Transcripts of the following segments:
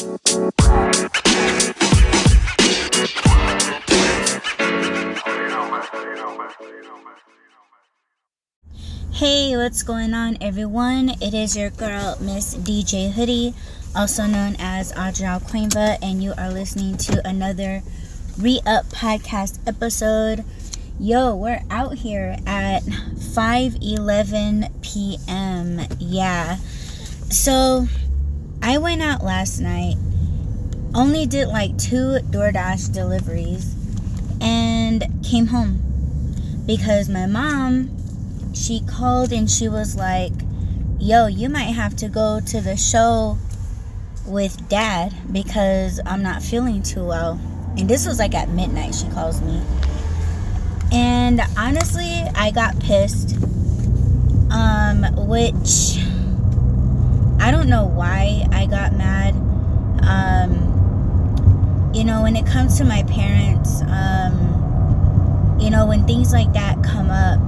Hey, what's going on, everyone? It is your girl, Miss DJ Hoodie, also known as Audra Quainva, and you are listening to another Re Up podcast episode. Yo, we're out here at 5:11 p.m. Yeah. So, I went out last night. Only did like two DoorDash deliveries and came home because my mom she called and she was like, Yo, you might have to go to the show with dad because I'm not feeling too well. And this was like at midnight, she calls me. And honestly, I got pissed. Um, which I don't know why I got mad. Um, you know, when it comes to my parents, um, you know, when things like that come up,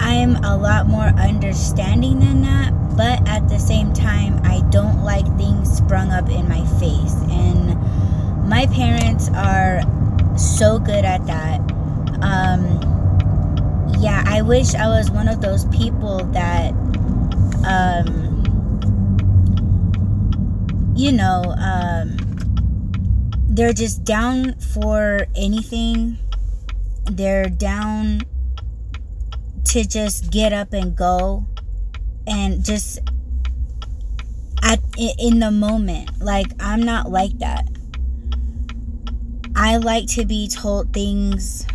I'm a lot more understanding than that, but at the same time, I don't like things sprung up in my face. And my parents are so good at that. Um, yeah, I wish I was one of those people that, um, you know, um, they're just down for anything. They're down to just get up and go and just at in the moment like i'm not like that i like to be told things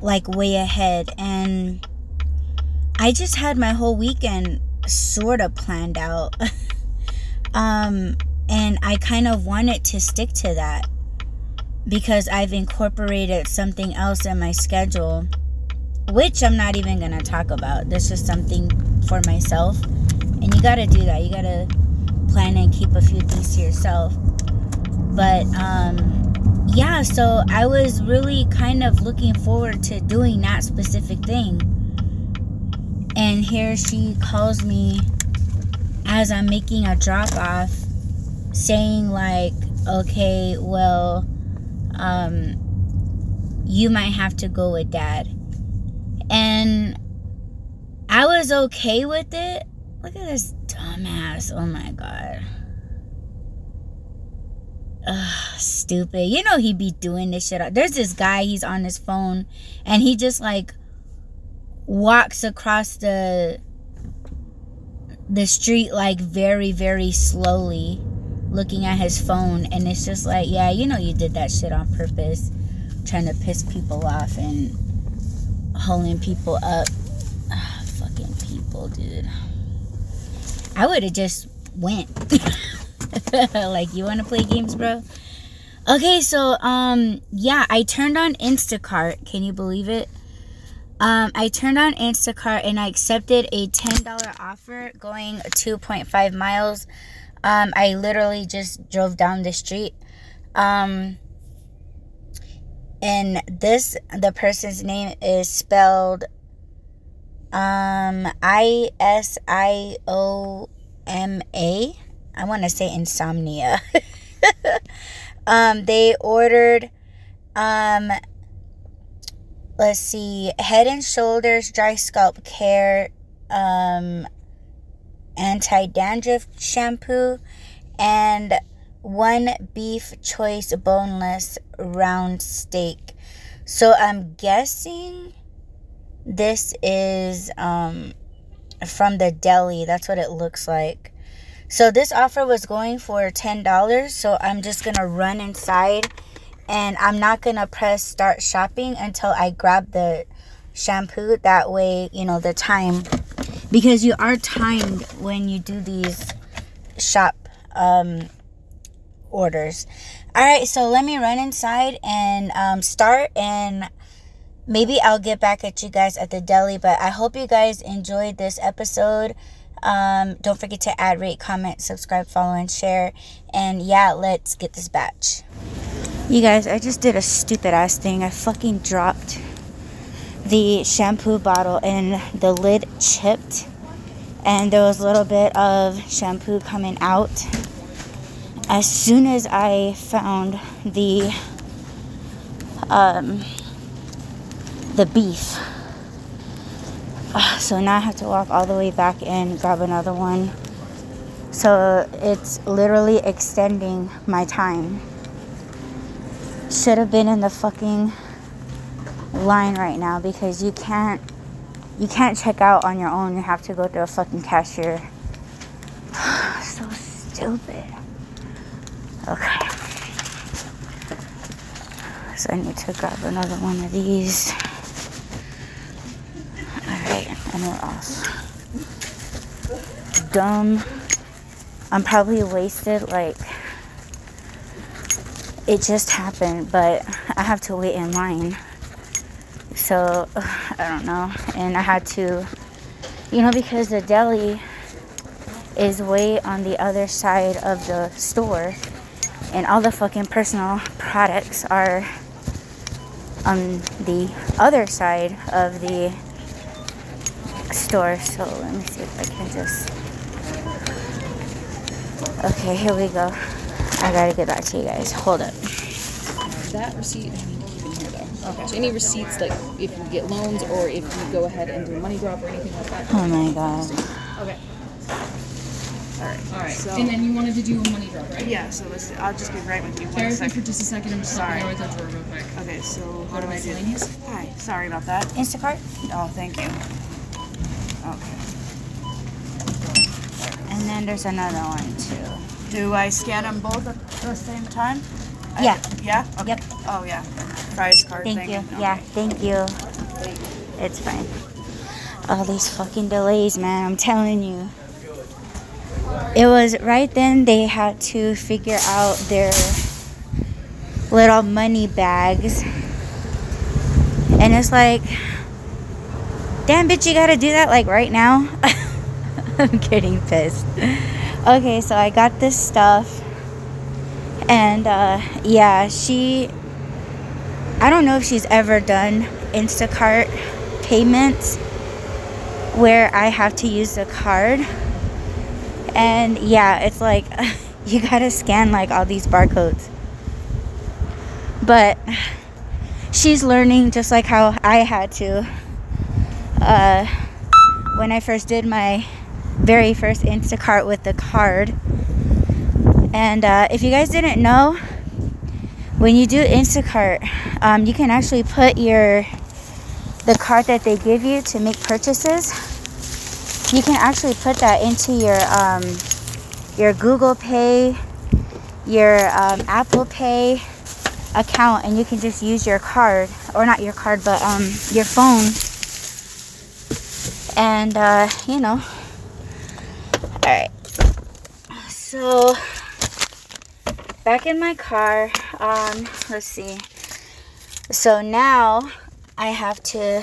like way ahead and i just had my whole weekend sort of planned out um and i kind of wanted to stick to that because i've incorporated something else in my schedule which I'm not even gonna talk about. This is something for myself, and you gotta do that. You gotta plan and keep a few things to yourself. But um, yeah, so I was really kind of looking forward to doing that specific thing, and here she calls me as I'm making a drop off, saying like, "Okay, well, um, you might have to go with dad." And I was okay with it. Look at this dumbass. Oh my god. Ugh, stupid. You know he'd be doing this shit. There's this guy, he's on his phone, and he just like walks across the the street like very, very slowly, looking at his phone, and it's just like, yeah, you know you did that shit on purpose, trying to piss people off and holding people up. Ah, fucking people, dude. I would have just went. like, you want to play games, bro? Okay, so um yeah, I turned on Instacart. Can you believe it? Um, I turned on Instacart and I accepted a $10 offer going 2.5 miles. Um, I literally just drove down the street. Um, and this the person's name is spelled um I S I O M A. I want to say insomnia. um they ordered um let's see head and shoulders dry scalp care um anti dandruff shampoo and one beef choice boneless round steak. So I'm guessing this is um, from the deli. That's what it looks like. So this offer was going for $10. So I'm just to run inside and I'm not going to press start shopping until I grab the shampoo. That way, you know, the time. Because you are timed when you do these shop um, orders. All right, so let me run inside and um, start, and maybe I'll get back at you guys at the deli. But I hope you guys enjoyed this episode. Um, don't forget to add, rate, comment, subscribe, follow, and share. And yeah, let's get this batch. You guys, I just did a stupid ass thing. I fucking dropped the shampoo bottle and the lid chipped and there was a little bit of shampoo coming out. As soon as I found the um, the beef, so now I have to walk all the way back and grab another one. So it's literally extending my time. Should have been in the fucking line right now because you can't you can't check out on your own. You have to go to a fucking cashier. so stupid. Okay. So I need to grab another one of these. Alright, and we're off. Dumb. I'm probably wasted like it just happened, but I have to wait in line so I don't know. And I had to, you know, because the deli is way on the other side of the store, and all the fucking personal products are on the other side of the store. So let me see if I can just. Okay, here we go. I gotta get back to you guys. Hold up. That receipt I need to keep in here though. Okay. So any receipts, like if you get loans or if you go ahead and do a money drop or anything like that. Oh my god. Okay. All right. All right. So, and then you wanted to do a money drop, right? Yeah. So let's. I'll just be right with you. Bear with me for just a second. I'm just sorry. over that drawer real quick. Okay. So how do I do this? Hi. Sorry about that. Instacart. Oh, thank you. Okay. And then there's another one too. Do I scan them both at the same time? Yeah. I, yeah. Okay. Yep. Oh yeah prize card thank thing. you. Okay. Yeah, thank you. It's fine. All these fucking delays, man. I'm telling you. It was right then they had to figure out their little money bags. And it's like, damn, bitch, you gotta do that like right now. I'm getting pissed. Okay, so I got this stuff. And uh, yeah, she I don't know if she's ever done Instacart payments where I have to use the card. And yeah, it's like you gotta scan like all these barcodes. But she's learning just like how I had to. Uh, when I first did my very first Instacart with the card. And uh, if you guys didn't know, when you do Instacart, um, you can actually put your the card that they give you to make purchases. You can actually put that into your um, your Google Pay, your um, Apple Pay account, and you can just use your card or not your card, but um, your phone, and uh, you know. All right. So back in my car. Um, let's see. So now I have to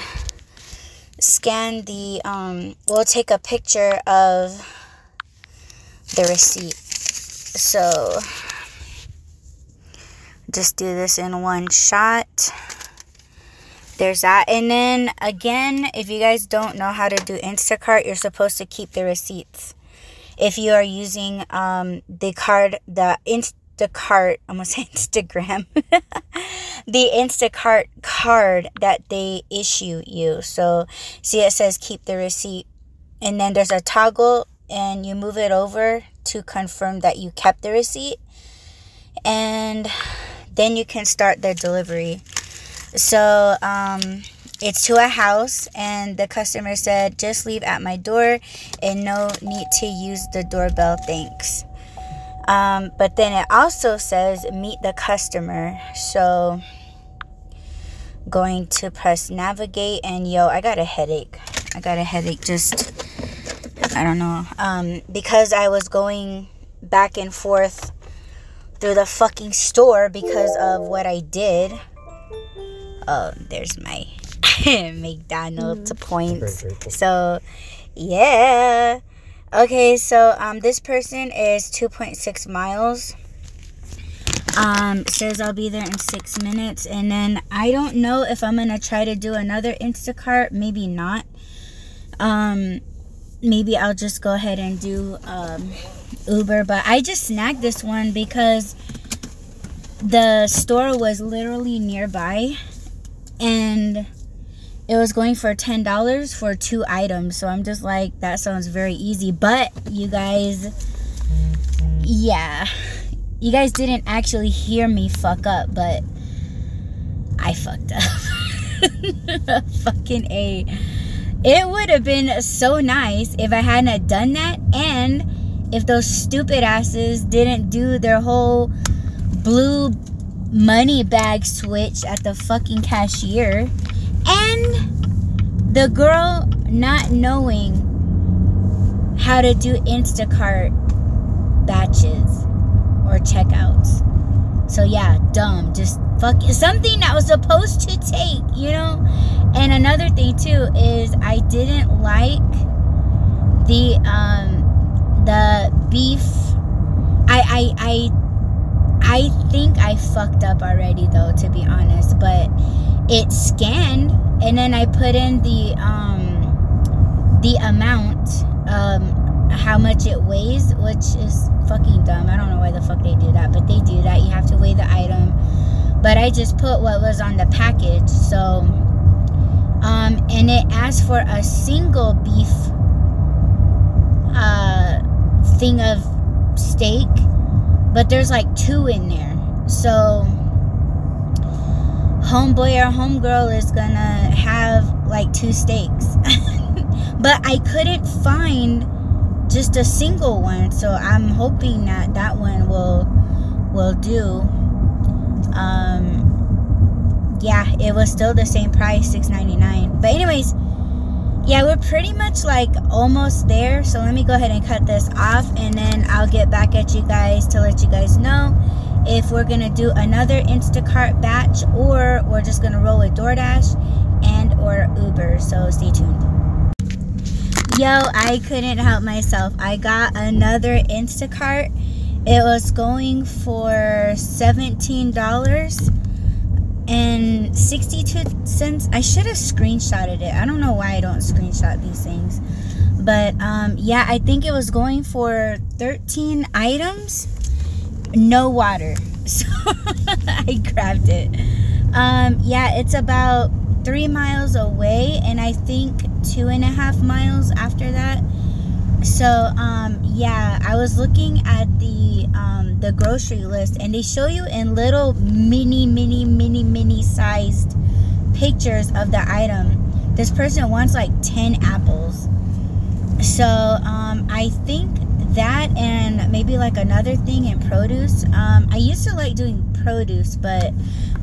scan the, um, we'll take a picture of the receipt. So just do this in one shot. There's that. And then again, if you guys don't know how to do Instacart, you're supposed to keep the receipts. If you are using um, the card, the Instacart, I'm gonna say Instagram, the Instacart card that they issue you. So, see, it says keep the receipt, and then there's a toggle, and you move it over to confirm that you kept the receipt, and then you can start the delivery. So, um, it's to a house, and the customer said, just leave at my door, and no need to use the doorbell. Thanks. Um, but then it also says meet the customer. So going to press navigate and yo, I got a headache. I got a headache just I don't know. Um, because I was going back and forth through the fucking store because of what I did. Oh, there's my McDonald's mm-hmm. points. So, yeah. Okay, so um, this person is 2.6 miles. Um, says I'll be there in six minutes. And then I don't know if I'm going to try to do another Instacart. Maybe not. Um, maybe I'll just go ahead and do um, Uber. But I just snagged this one because the store was literally nearby and it was going for $10 for two items. So I'm just like, that sounds very easy. But you guys, yeah, you guys didn't actually hear me fuck up, but I fucked up. Fucking A. It would have been so nice if I hadn't done that and if those stupid asses didn't do their whole blue money bag switch at the fucking cashier and the girl not knowing how to do Instacart batches or checkouts. So yeah, dumb. Just fuck something that was supposed to take, you know? And another thing too is I didn't like the um the beef I I I I think I fucked up already though, to be honest. But it scanned, and then I put in the um, the amount, um, how much it weighs, which is fucking dumb. I don't know why the fuck they do that, but they do that. You have to weigh the item. But I just put what was on the package, so um, and it asked for a single beef uh, thing of steak but there's like two in there. So homeboy or homegirl is gonna have like two steaks. but I couldn't find just a single one, so I'm hoping that that one will will do. Um yeah, it was still the same price, 6.99. But anyways, yeah, we're pretty much like almost there. So let me go ahead and cut this off and then I'll get back at you guys to let you guys know if we're gonna do another Instacart batch or we're just gonna roll with DoorDash and or Uber. So stay tuned. Yo, I couldn't help myself. I got another Instacart. It was going for $17 and 62 cents i should have screenshotted it i don't know why i don't screenshot these things but um, yeah i think it was going for 13 items no water. So i grabbed it. Um, yeah it's about three miles away and i think two and a half miles after that. So um, yeah i was looking at the um, the grocery list and they show you in little mini mini mini mini sized pictures of the item. This person wants like 10 apples. So um, i think that and maybe like another thing in produce um, i used to like doing produce but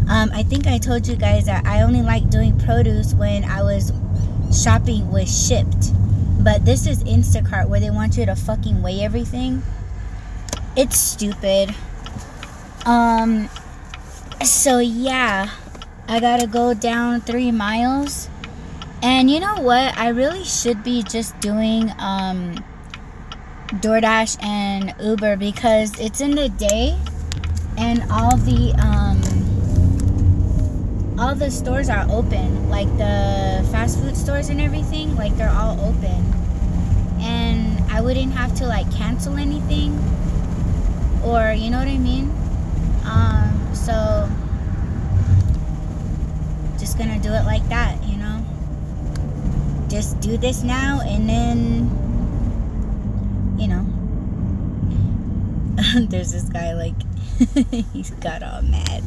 um, i think i told you guys that i only like doing produce when i was shopping with Shipt but this is Instacart where they want you to fucking weigh everything. It's stupid. Um, so yeah, I gotta go down three miles. And you know what? I really should be just doing um, DoorDash and Uber because it's in the day and all the um, all the stores are open like the fast food stores and everything like they're all open. And i wouldn't have to like cancel anything or you know what i mean? Um so just gonna do it like that you know? Just do this now and then you know there's this guy like he's got all mad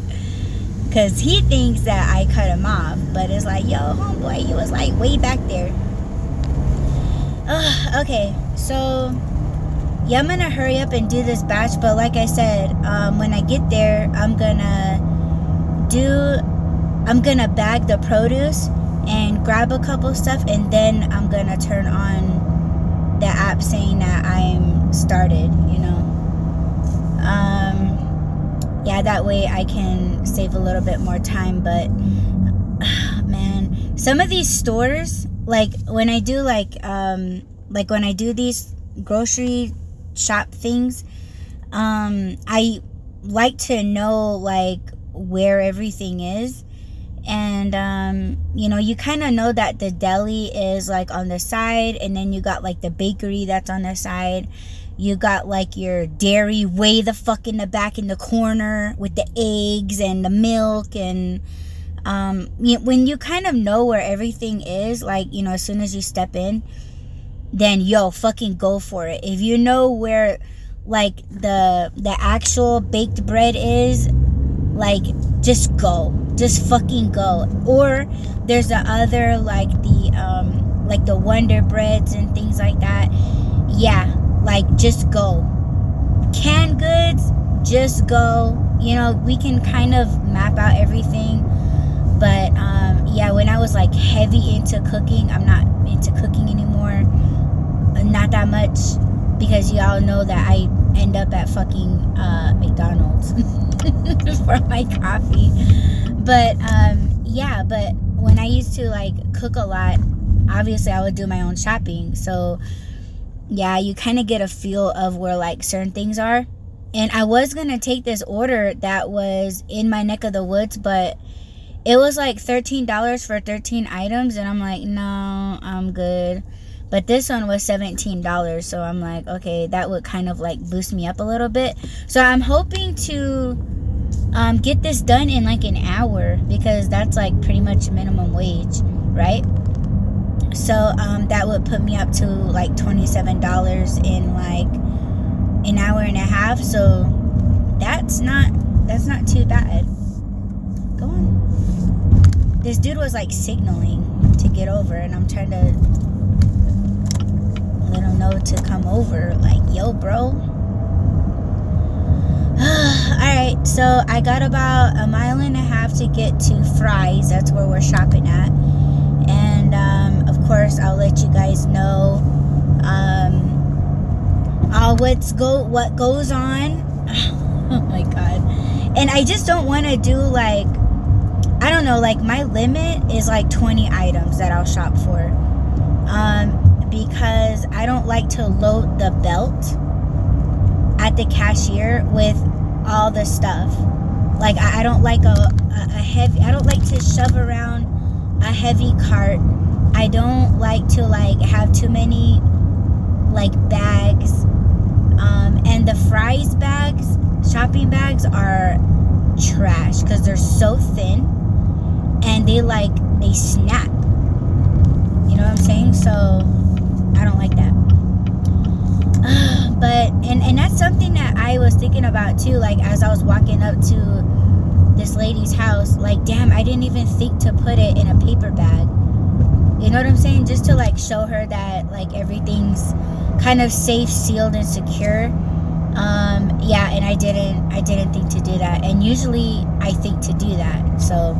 because he thinks that I cut him off. But it's like, yo, homeboy, you was like way back there. Uh, okay, so yeah, I'm gonna hurry up and do this batch. But like I said, um, when I get there, I'm gonna do, I'm gonna bag the produce and grab a couple stuff, and then I'm gonna turn on the app saying that I'm started. You know. Um, yeah, that way I can save a little bit more time. But man, some of these stores, like when I do like um like when I do these grocery shop things, um I like to know like where everything is. and um, you know you kind of know that the deli is like on the side and then you got like the bakery that's on the side you got like your dairy way the fuck in the back in the corner with the eggs and the milk and um, when you kind of know where everything is like you know as soon as you step in then yo fucking go for it. If you know where like the the actual baked bread is like just go. Just fucking go. Or there's the other like the um like the wonder breads and things like that. Yeah like just go canned goods just go you know we can kind of map out everything but um yeah when i was like heavy into cooking i'm not into cooking anymore not that much because y'all know that i end up at fucking uh mcdonald's for my coffee. But um, yeah, but when I used to like cook a lot, obviously I would do my own shopping. So yeah, you kind of get a feel of where like certain things are. And I was gonna take this order that was in my neck of the woods, but it was like $13 for 13 items. And I'm like, no, I'm good. But this one was $17. So I'm like, okay, that would kind of like boost me up a little bit. So I'm hoping to um, get this done in like an hour because that's like pretty much minimum wage, right? So um, that would put me up to like $27 in like an hour and a half. So that's not that's not too bad. Go on. This dude was like signaling to get over and I'm trying to let him know to come over. Like, yo, bro. Alright, so I got about a mile and a half to get to Fry's. That's where we're shopping at. And um, of course, I'll let you guys know um, all what's go what goes on. oh my god! And I just don't want to do like I don't know. Like my limit is like 20 items that I'll shop for. Um, because I don't like to load the belt at the cashier with all the stuff. Like I, don't like a, a, a heavy I don't like to shove around a heavy cart. I don't like to like have too many like bags. Um, and the Fry's bags, shopping bags are trash because they're so thin and they like they snap. You know what I'm saying? So I don't like that. but and and that's something that I was thinking about too. Like as I was walking up to this lady's house, like damn, I didn't even think to put it in a paper bag. You know what I'm saying? Just to like show her that like everything's kind of safe, sealed, and secure. Um, yeah, and I didn't I didn't think to do that. And usually I think to do that. So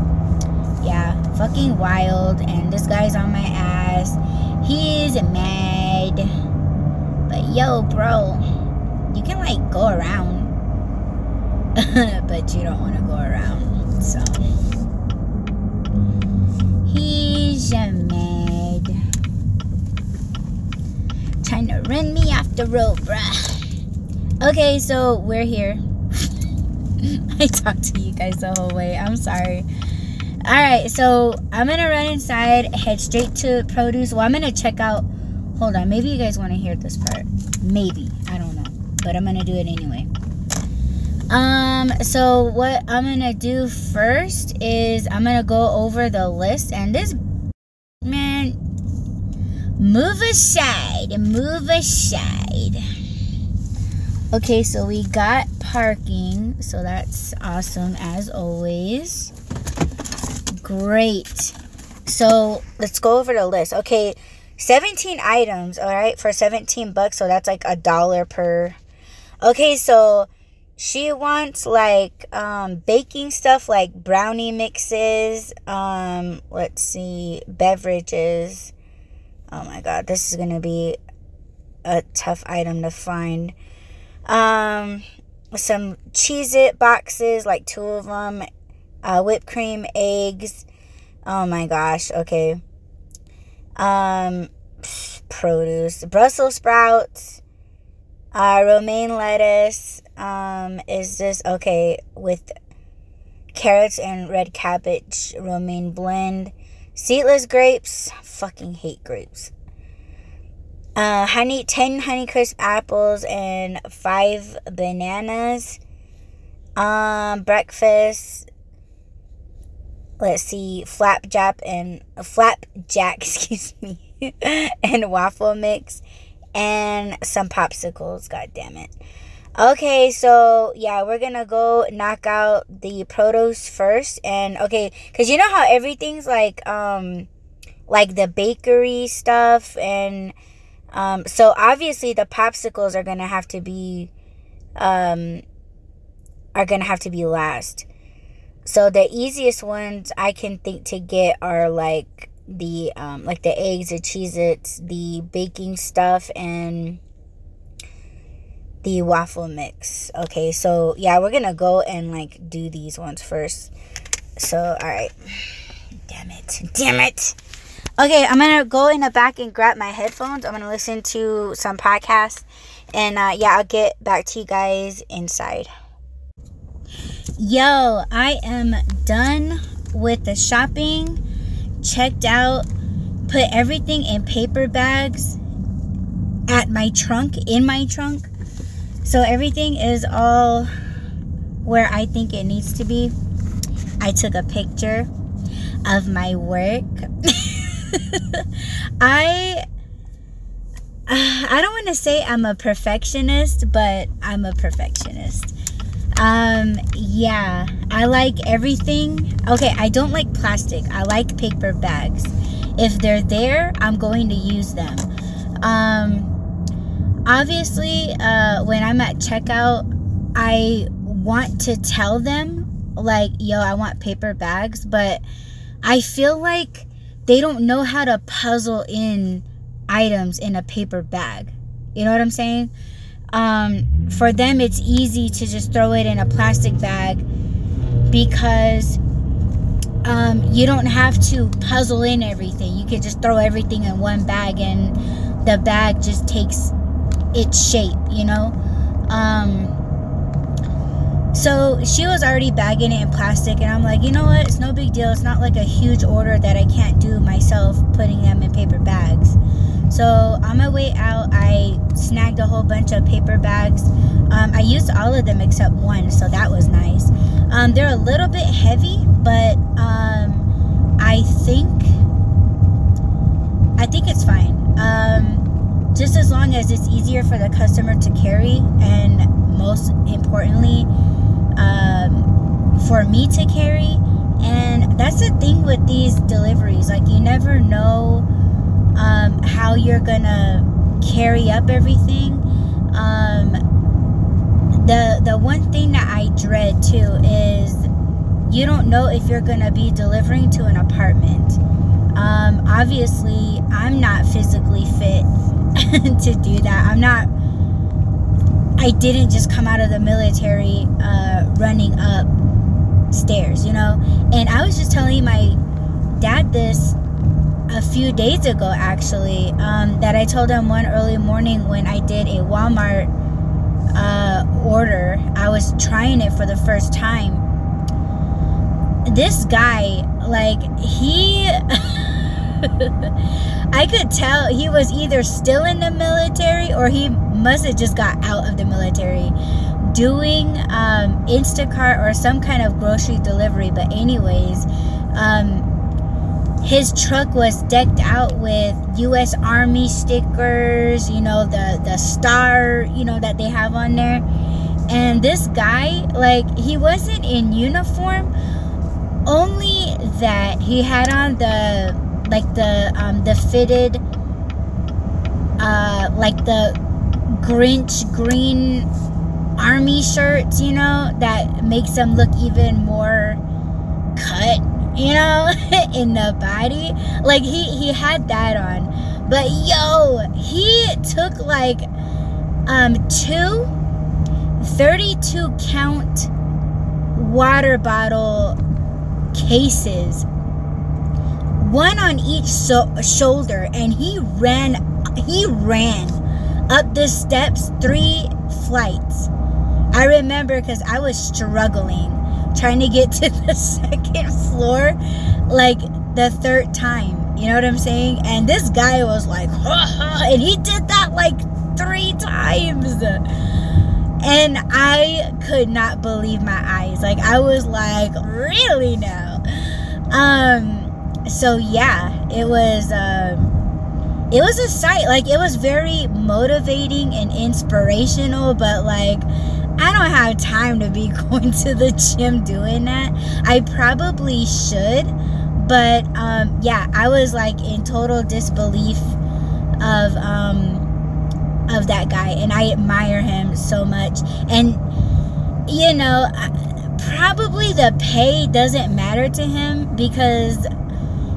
yeah, fucking wild. And this guy's on my ass. He's mad. But yo, bro, you can like go around. but you don't want to go around. So he's a mad. Trying to run me off the road, bruh. Okay, so we're here. I talked to you guys the whole way. I'm sorry. All right, so I'm gonna run inside, head straight to produce. Well, I'm gonna check out. Hold on, maybe you guys want to hear this part. Maybe I don't know, but I'm gonna do it anyway. Um, so what I'm gonna do first is I'm gonna go over the list, and this man, move aside, move aside. Okay, so we got parking, so that's awesome as always. Great. So let's go over the list. Okay, 17 items, all right, for 17 bucks. So that's like a dollar per. Okay, so she wants like um, baking stuff like brownie mixes. Um, let's see, beverages. Oh my god, this is gonna be a tough item to find. Um, some Cheez It boxes, like two of them, uh, whipped cream, eggs. Oh my gosh. Okay. Um, produce, Brussels sprouts, uh, romaine lettuce. Um, is this okay with carrots and red cabbage romaine blend, seedless grapes. Fucking hate grapes. Uh, honey, 10 Honeycrisp apples and 5 bananas. Um, breakfast. Let's see, flapjack and flapjack, excuse me, and waffle mix, and some popsicles. God damn it. Okay, so yeah, we're gonna go knock out the produce first, and okay, cause you know how everything's like, um, like the bakery stuff, and um, so obviously the popsicles are gonna have to be, um, are gonna have to be last. So the easiest ones I can think to get are like the um, like the eggs, the Cheez-Its, the baking stuff, and the waffle mix. Okay, so yeah, we're gonna go and like do these ones first. So all right, damn it, damn it. Okay, I'm gonna go in the back and grab my headphones. I'm gonna listen to some podcasts, and uh, yeah, I'll get back to you guys inside. Yo, I am done with the shopping. Checked out, put everything in paper bags at my trunk, in my trunk. So everything is all where I think it needs to be. I took a picture of my work. I I don't want to say I'm a perfectionist, but I'm a perfectionist. Um yeah, I like everything. Okay, I don't like plastic. I like paper bags. If they're there, I'm going to use them. Um obviously uh, when i'm at checkout i want to tell them like yo i want paper bags but i feel like they don't know how to puzzle in items in a paper bag. You know what i'm saying? Um, for them it's easy to just throw it in a plastic bag because um, you don't have to puzzle in everything. You can just throw everything in one bag and the bag just takes its shape, you know? Um, so she was already bagging it in plastic, and I'm like, you know what? It's no big deal. It's not like a huge order that I can't do myself putting them in paper bags. So on my way out, I snagged a whole bunch of paper bags. Um, I used all of them except one, so that was nice. Um, they're a little bit heavy, but um, I think I think it's fine. Um, just as long as it's easier for the customer to carry and most importantly um, for me to carry. And that's the thing with these deliveries like you never know um, how you're gonna carry up everything. Um, the the one thing that i dread too is you don't know if you're gonna be delivering to an apartment um, obviously i'm not physically fit to do that. I'm not. I didn't just come out of the military uh, running up stairs, you know. And I was just telling my dad this a few days ago, actually. Um, that I told him one early morning when I did a Walmart uh, order. I was trying it for the first time. This guy, like he. I could tell he was either still in the military or he must have just got out of the military doing um, Instacart or some kind of grocery delivery. But, anyways, um, his truck was decked out with U.S. Army stickers, you know, the, the star, you know, that they have on there. And this guy, like, he wasn't in uniform, only that he had on the like the um, the fitted uh, like the Grinch green army shirts, you know, that makes them look even more cut, you know, in the body. Like he he had that on. But yo, he took like um two 32 count water bottle cases one on each so- shoulder, and he ran. He ran up the steps, three flights. I remember because I was struggling trying to get to the second floor like the third time. You know what I'm saying? And this guy was like, and he did that like three times. And I could not believe my eyes. Like I was like, really now? Um so yeah, it was um it was a sight like it was very motivating and inspirational but like i don't have time to be going to the gym doing that i probably should but um yeah i was like in total disbelief of um of that guy and i admire him so much. And you know probably the pay doesn't matter to him because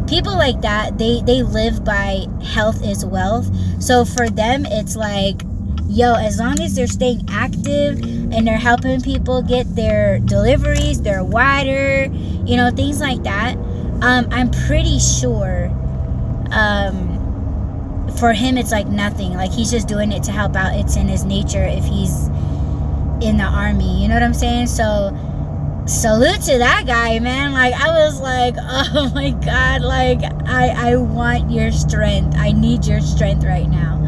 people like that they they live by health is wealth. So for them it's like yo as long as they're staying active and they're helping people get their deliveries their water you know things like that um, i'm pretty sure um, for him it's like nothing like he's just doing it to help out it's in his nature if he's in the army you know what i'm saying so salute to that guy, man. Like I was like, oh my god, like I I want your strength. I need your strength right now.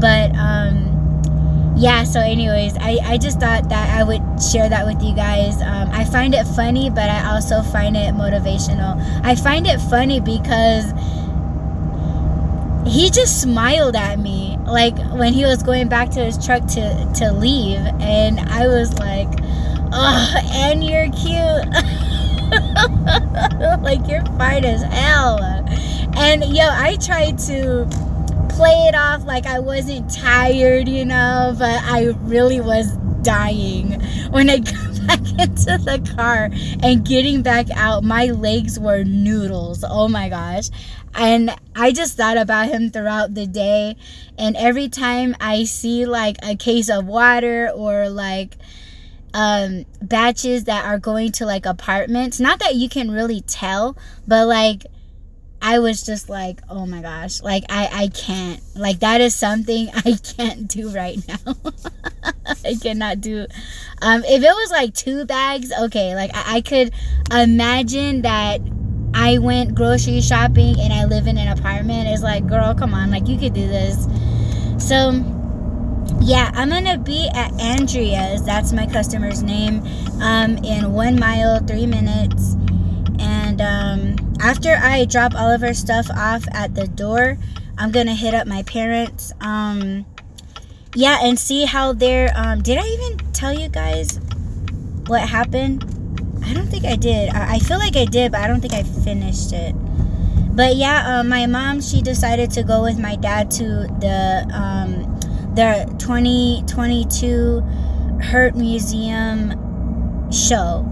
But um yeah, so anyways, I, I just thought that I would share that with you guys. Um, I find it funny, but I also find it motivational. I find it funny because he just smiled at me like when he was going back to his truck to to leave and I was like Oh, and you're cute. like you're fine as hell. And yo, I tried to play it off like I wasn't tired, you know, but I really was dying when I got back into the car and getting back out. My legs were noodles. Oh my gosh. And I just thought about him throughout the day. And every time I see like a case of water or like um batches that are going to like apartments not that you can really tell but like i was just like oh my gosh like i i can't like that is something i can't do right now i cannot do um if it was like two bags okay like I, I could imagine that i went grocery shopping and i live in an apartment it's like girl come on like you could do this so yeah, I'm gonna be at Andrea's. That's my customer's name. Um, in one mile, three minutes. And um, after I drop all of her stuff off at the door, I'm gonna hit up my parents. Um, yeah, and see how they're. Um, did I even tell you guys what happened? I don't think I did. I, feel like I did, but I don't think I finished it. But yeah, uh, my mom she decided to go with my dad to the um, the 2022 Heard Museum show.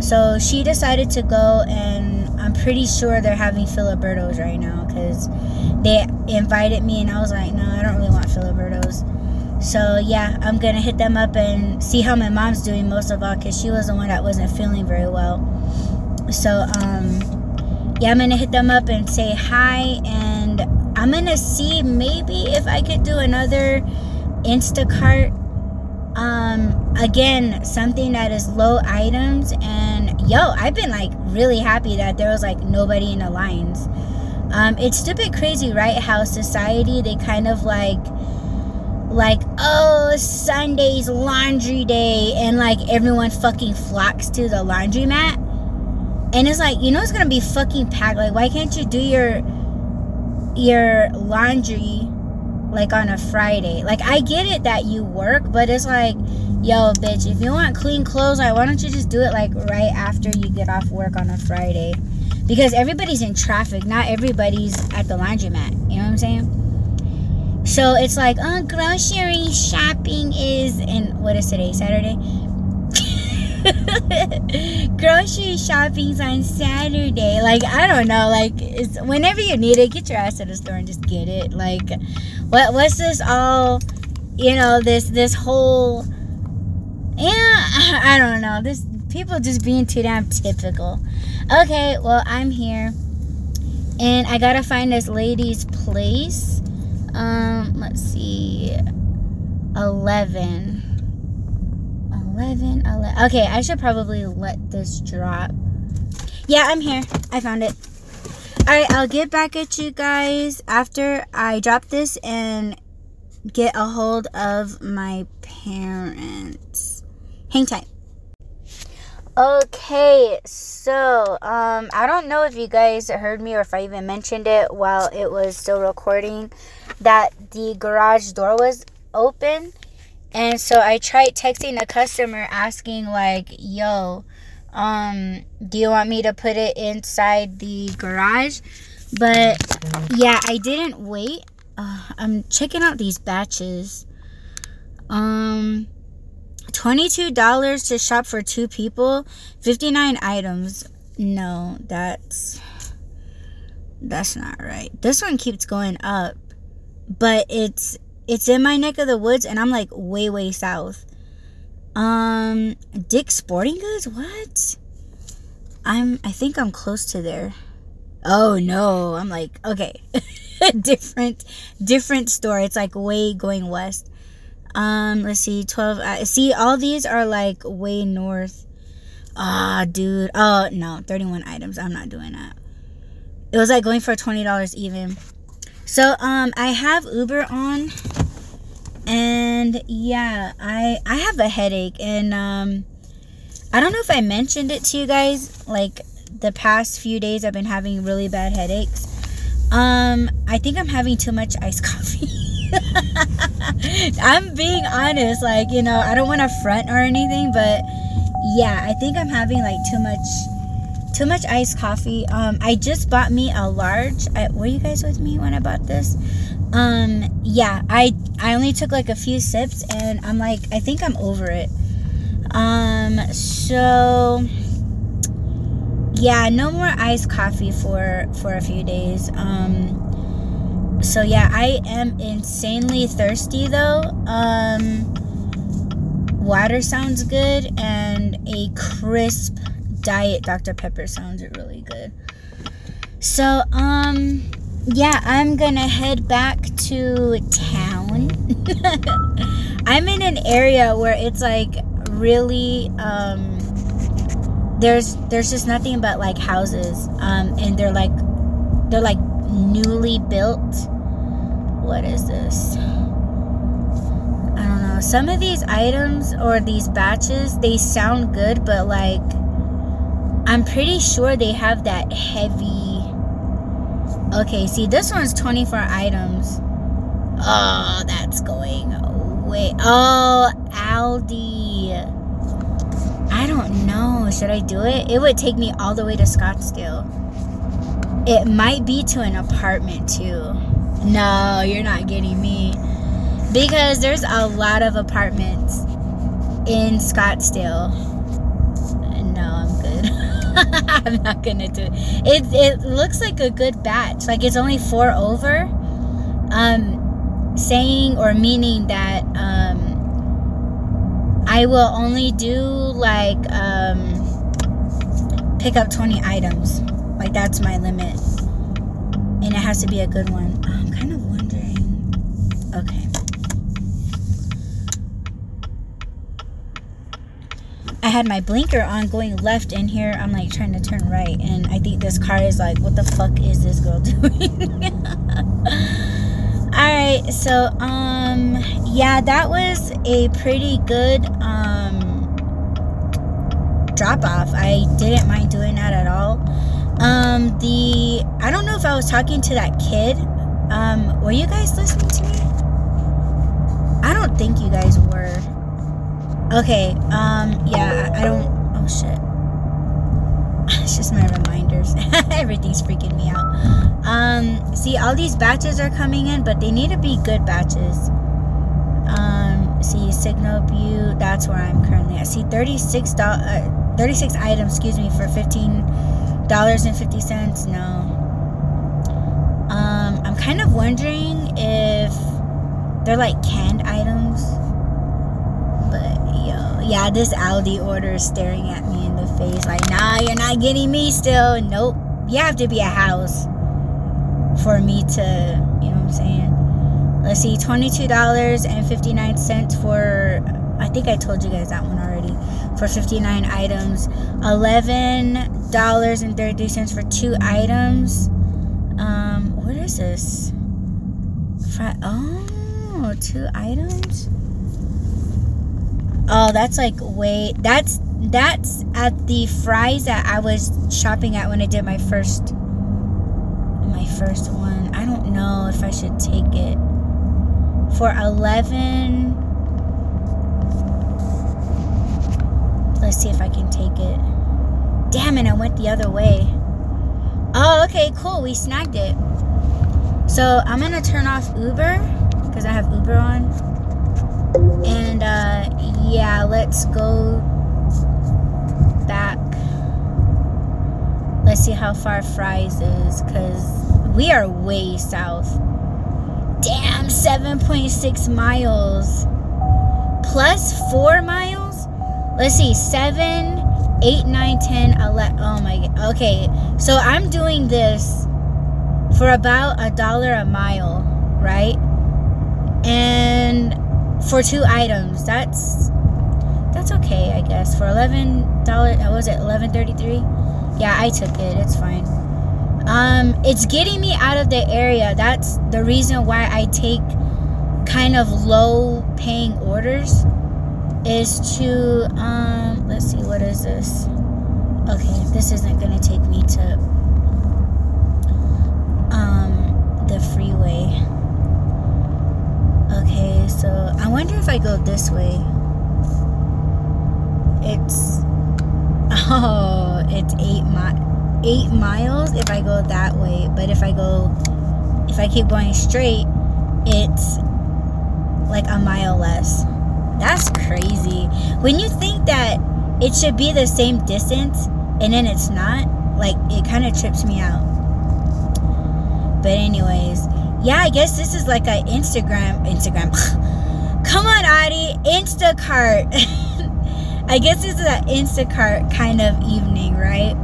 So she decided to go, and I'm pretty sure they're having Filibertos right now because they invited me, and I was like, no, I don't really want Filibertos. So yeah, I'm gonna hit them up and see how my mom's doing most of all because she was the one that wasn't feeling very well. So um, yeah, I'm gonna hit them up and say hi and I'm gonna see maybe if I could do another Instacart. Um, again, something that is low items, and yo, I've been like really happy that there was like nobody in the lines. Um, it's stupid crazy, right? How society they kind of like like oh Sunday's laundry day and like everyone fucking flocks to the laundromat. And it's like, you know it's gonna be fucking packed. Like why can't you do your your laundry like on a Friday. Like I get it that you work, but it's like, yo, bitch, if you want clean clothes, like why don't you just do it like right after you get off work on a Friday? Because everybody's in traffic, not everybody's at the laundromat. You know what I'm saying? So it's like, oh, grocery shopping is, and what is today? Saturday. grocery shopping's on Saturday. Like I don't know. Like it's whenever you need it, get your ass to the store and just get it. Like what what's this all? You know this this whole. Yeah, I don't know. This people just being too damn typical. Okay, well I'm here, and I gotta find this lady's place. Um, let's see, eleven. 11, 11. Okay, I should probably let this drop. Yeah, I'm here. I found it. All right, I'll get back at you guys after I drop this and get a hold of my parents. Hang tight. Okay, so um I don't know if you guys heard me or if I even mentioned it while it was still recording that the garage door was open. And so I tried texting a customer asking like, "Yo, um do you want me to put it inside the garage?" But yeah, I didn't wait. Uh, I'm checking out these batches. Um $22 to shop for two people, 59 items. No, that's that's not right. This one keeps going up, but it's it's in my neck of the woods and I'm like way way south. Um Dick's Sporting Goods? What? I'm I think I'm close to there. Oh no, I'm like okay. different different store. It's like way going west. Um, let's see, 12. Uh, see, all these are like way north. Ah, dude. Oh, no, 31 items. I'm not doing that. It was like going for $20 even. So, um, I have Uber on. And yeah, I I have a headache and um I don't know if I mentioned it to you guys like the past few days I've been having really bad headaches. Um I think I'm having too much iced coffee. I'm being honest, like, you know, I don't want to front or anything, but yeah, I think I'm having like too much too much iced coffee. Um I just bought me a large. I, were you guys with me when I bought this? Um yeah, I I only took like a few sips and I'm like I think I'm over it. Um so yeah, no more iced coffee for for a few days. Um so yeah, I am insanely thirsty though. Um water sounds good and a crisp diet Dr. Pepper sounds really good. So um yeah, I'm gonna head back to town. I'm in an area where it's like really um there's there's just nothing but like houses um and they're like they're like newly built what is this? I don't know. Some of these items or these batches, they sound good, but like, I'm pretty sure they have that heavy. Okay, see, this one's 24 items. Oh, that's going away. Oh, Aldi. I don't know. Should I do it? It would take me all the way to Scottsdale. It might be to an apartment too. No, you're not getting me. Because there's a lot of apartments in Scottsdale. No, I'm good. I'm not gonna do it. It it looks like a good batch. Like it's only four over. Um saying or meaning that um I will only do like um pick up 20 items. Like that's my limit. And it has to be a good one. Okay. I had my blinker on going left and here I'm like trying to turn right and I think this car is like what the fuck is this girl doing? Alright, so um yeah that was a pretty good um drop off. I didn't mind doing that at all. Um the I don't know if I was talking to that kid. Um were you guys listening to me? I don't think you guys were. Okay, um, yeah, I don't. Oh shit. It's just my reminders. Everything's freaking me out. Um, see, all these batches are coming in, but they need to be good batches. Um, see, Signal View, that's where I'm currently at. See, 36 uh, 36 items, excuse me, for $15.50. No. Um, I'm kind of wondering if they're like canned items. But yo, yeah, this Aldi order is staring at me in the face like, nah, you're not getting me still. Nope. You have to be a house for me to, you know what I'm saying? Let's see, $22.59 for I think I told you guys that one already. For 59 items, $11.33 for two items. Um, what is this? Oh, Oh, two items. Oh, that's like way. That's that's at the Fry's that I was shopping at when I did my first my first one. I don't know if I should take it for 11 Let's see if I can take it. Damn it, I went the other way. Oh, okay, cool. We snagged it. So I'm gonna turn off Uber because I have Uber on. And uh yeah, let's go back. Let's see how far Fry's is because we are way south. Damn, 7.6 miles. Plus 4 miles? Let's see, 7, 8, 9, 10, 11. Oh my god. Okay, so I'm doing this for about a dollar a mile, right? And for two items, that's that's okay, I guess. For eleven dollars, uh, was it eleven thirty three? Yeah, I took it. It's fine. Um, it's getting me out of the area. That's the reason why I take kind of low paying orders is to um let's see what is this okay this isn't gonna take me to um the freeway okay so i wonder if i go this way it's oh it's eight mi- eight miles if i go that way but if i go if i keep going straight it's like a mile less that's crazy. When you think that it should be the same distance and then it's not, like it kind of trips me out. But anyways, yeah, I guess this is like a Instagram Instagram. Come on, Adi, Instacart. I guess this is an Instacart kind of evening, right?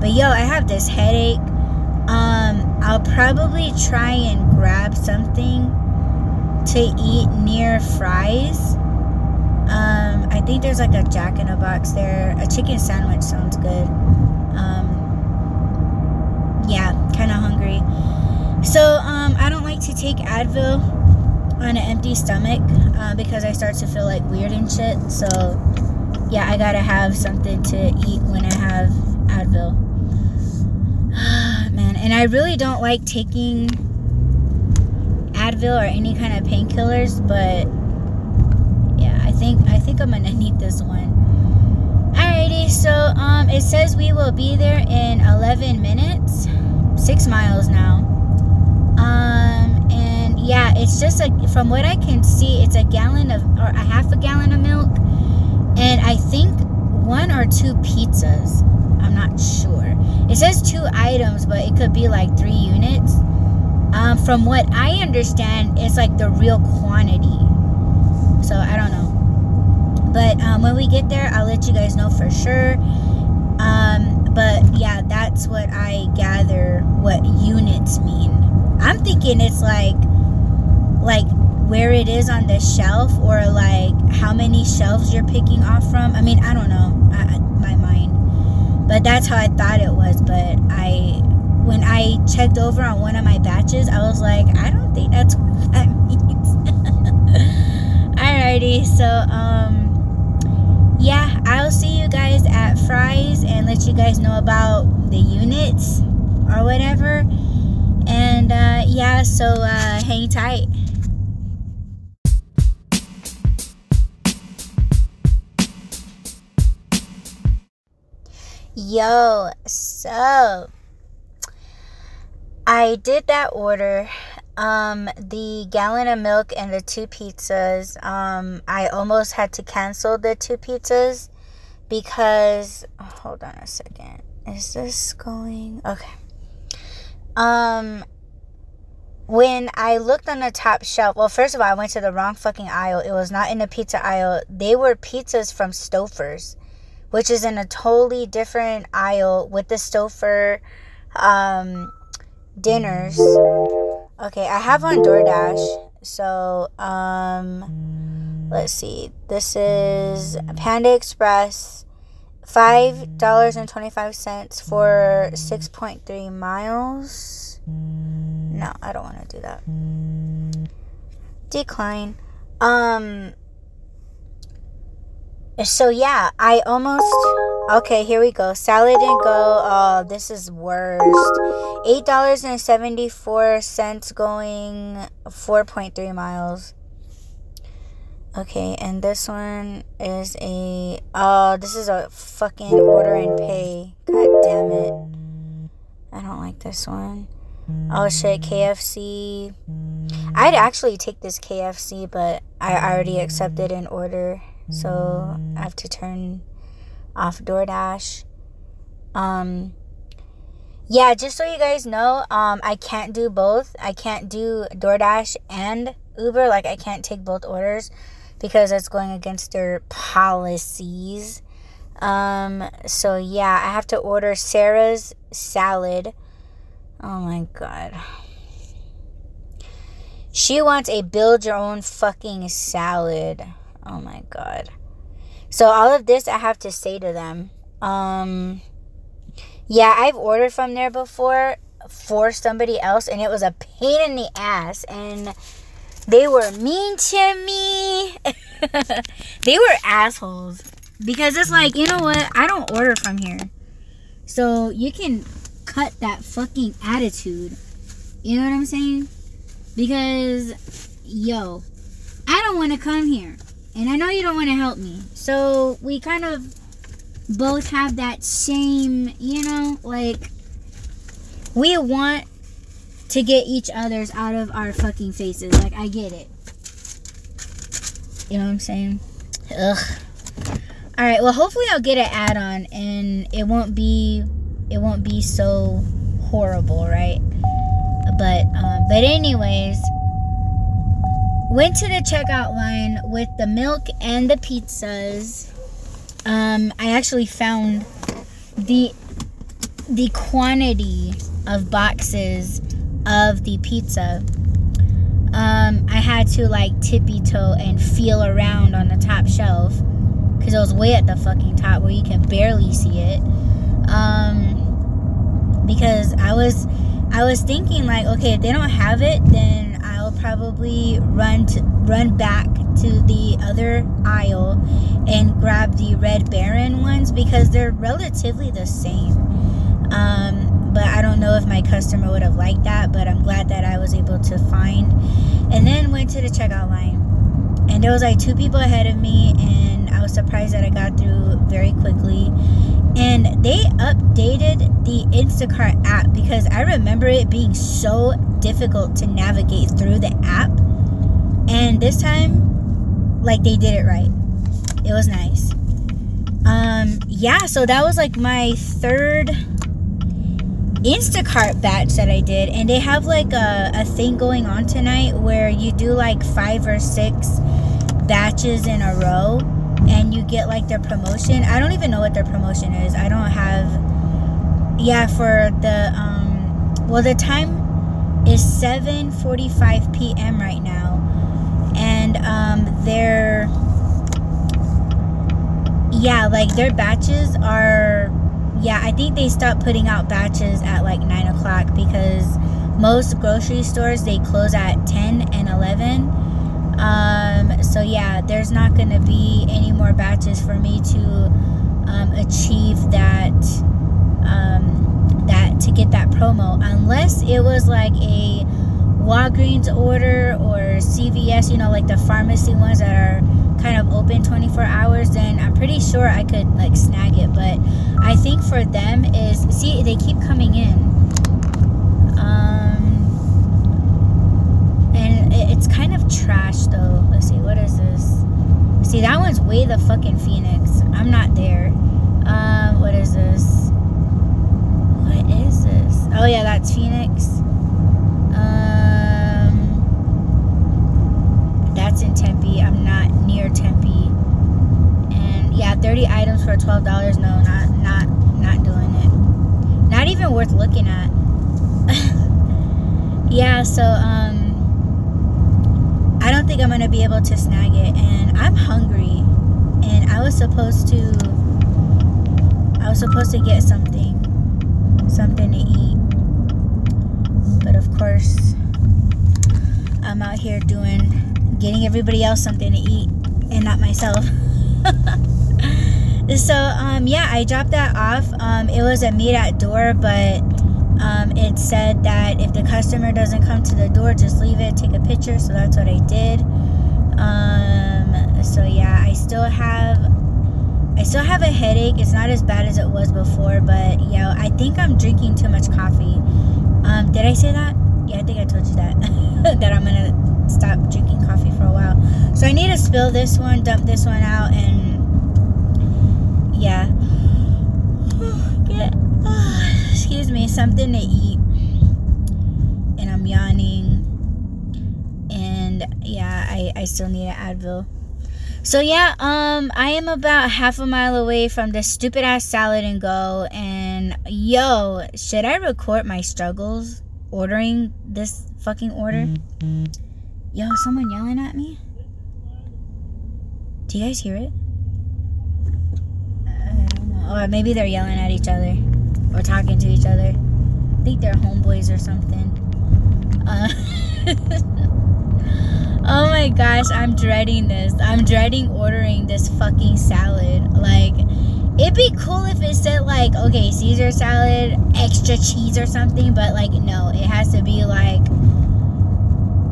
But yo, I have this headache. Um, I'll probably try and grab something to eat near Fry's. um, I think there's like a Jack in a Box there. A chicken sandwich sounds good. Um, yeah, kind of hungry. So like to take Advil on an empty stomach uh, because I start to feel like weird and shit. So yeah, I gotta have something to eat when I have Advil. Man, and I really don't like taking Advil or any kind of painkillers, but yeah, I think I think I'm gonna need this one. Alrighty, so um, it says we will be there in 11 minutes, six miles now. Um, yeah, it's just like from what I can see, it's a gallon of or a half a gallon of milk, and I think one or two pizzas. I'm not sure. It says two items, but it could be like three units. Um, from what I understand, it's like the real quantity. So I don't know. But um, when we get there, I'll let you guys know for sure. Um, but yeah, that's what I gather what units mean. I'm thinking it's like, like where it is on the shelf or like how many shelves you're picking off from. I mean, I don't know, I, my mind. But that's how I thought it was. But I, when I checked over on one of my batches, I was like, I don't think that's what that means. Alrighty, so um yeah, I'll see you guys at Fry's and let you guys know about the units or whatever. And uh, yeah, so uh, hang tight. Yo, so I did that order um, the gallon of milk and the two pizzas. Um, I almost had to cancel the two pizzas because hold on a second. Is this going okay? Um when I looked on the top shelf, well, first of all, I went to the wrong fucking aisle. It was not in the pizza aisle. They were pizzas from Stouffer's, which is in a totally different aisle with the Stouffer um, dinners. Okay, I have on DoorDash. So, um let's see. This is Panda Express. $5.25 for 6.3 miles. No, I don't want to do that. Decline. Um so yeah, I almost Okay, here we go. Salad and go. Oh, this is worst. Eight dollars and seventy four cents going four point three miles. Okay, and this one is a oh, this is a fucking order and pay. God damn it. I don't like this one. Oh shit, KFC. I'd actually take this KFC, but I already accepted an order, so I have to turn off DoorDash. Um yeah, just so you guys know, um I can't do both. I can't do DoorDash and Uber. Like I can't take both orders because it's going against their policies. Um so yeah, I have to order Sarah's salad. Oh my god. She wants a build your own fucking salad. Oh my god. So all of this I have to say to them. Um yeah, I've ordered from there before for somebody else and it was a pain in the ass and they were mean to me. they were assholes because it's like, you know what? I don't order from here. So you can cut that fucking attitude. You know what I'm saying? Because yo, I don't want to come here. And I know you don't want to help me. So we kind of both have that same, you know, like we want to get each other's out of our fucking faces. Like I get it. You know what I'm saying? Ugh. All right. Well, hopefully I'll get an add-on and it won't be it won't be so horrible, right? But um, but anyways, went to the checkout line with the milk and the pizzas. Um, I actually found the the quantity of boxes of the pizza. Um, I had to like tippy toe and feel around on the top shelf because it was way at the fucking top where you can barely see it. Um, because I was I was thinking like, okay, if they don't have it, then probably run to, run back to the other aisle and grab the red baron ones because they're relatively the same. Um, but I don't know if my customer would have liked that, but I'm glad that I was able to find. And then went to the checkout line. And there was like two people ahead of me and I was surprised that I got through very quickly and they updated the Instacart app because I remember it being so difficult to navigate through the app. And this time, like they did it right. It was nice. Um, yeah, so that was like my third Instacart batch that I did, and they have like a, a thing going on tonight where you do like five or six batches in a row and you get like their promotion. I don't even know what their promotion is. I don't have yeah, for the um well the time is 7:45 p.m. right now. And um their yeah, like their batches are yeah, I think they stopped putting out batches at like nine o'clock because most grocery stores they close at 10 and 11 um, so yeah, there's not going to be any more batches for me to um, achieve that um, that to get that promo, unless it was like a Walgreens order or CVS, you know, like the pharmacy ones that are kind of open 24 hours, then I'm pretty sure I could like snag it. But I think for them is see they keep coming in. Um, it's kind of trash though. Let's see, what is this? See, that one's way the fucking Phoenix. I'm not there. Um, what is this? What is this? Oh yeah, that's Phoenix. Um, that's in Tempe. I'm not near Tempe. And yeah, 30 items for $12. No, not not not doing it. Not even worth looking at. yeah, so um I don't think I'm gonna be able to snag it, and I'm hungry, and I was supposed to. I was supposed to get something, something to eat, but of course, I'm out here doing, getting everybody else something to eat, and not myself. so um, yeah, I dropped that off. Um, it was a meet at door, but um, it said that if the customer doesn't come to the door, just leave it, take a picture. So that's what I did. Um, so yeah, I still have, I still have a headache. It's not as bad as it was before, but yeah, I think I'm drinking too much coffee. Um, did I say that? Yeah, I think I told you that. that I'm gonna stop drinking coffee for a while. So I need to spill this one, dump this one out, and yeah. Get, excuse me, something to eat. And I'm yawning. And yeah, I, I still need an Advil. So yeah, um, I am about half a mile away from the stupid ass salad and go. And yo, should I record my struggles ordering this fucking order? Yo, someone yelling at me? Do you guys hear it? Or maybe they're yelling at each other or talking to each other. I think they're homeboys or something. Uh, oh my gosh, I'm dreading this. I'm dreading ordering this fucking salad. Like, it'd be cool if it said, like, okay, Caesar salad, extra cheese or something, but like, no, it has to be like,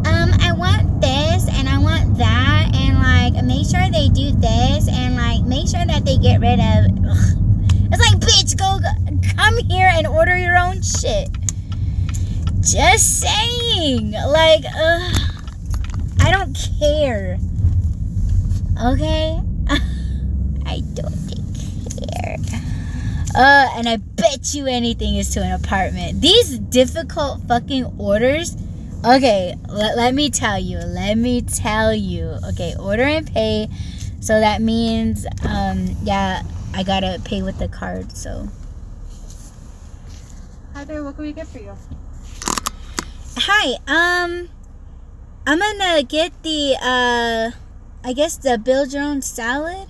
um, I want this and I want that, and like, make sure they do this, and like, make sure that they get rid of. Ugh it's like, bitch, go, come here and order your own shit. Just saying. Like, uh, I don't care. Okay? I don't care. Uh, and I bet you anything is to an apartment. These difficult fucking orders. Okay, let, let me tell you. Let me tell you. Okay, order and pay. So that means, um, yeah I gotta pay with the card, so. Hi there, what can we get for you? Hi, um, I'm gonna get the, uh, I guess the build your own salad.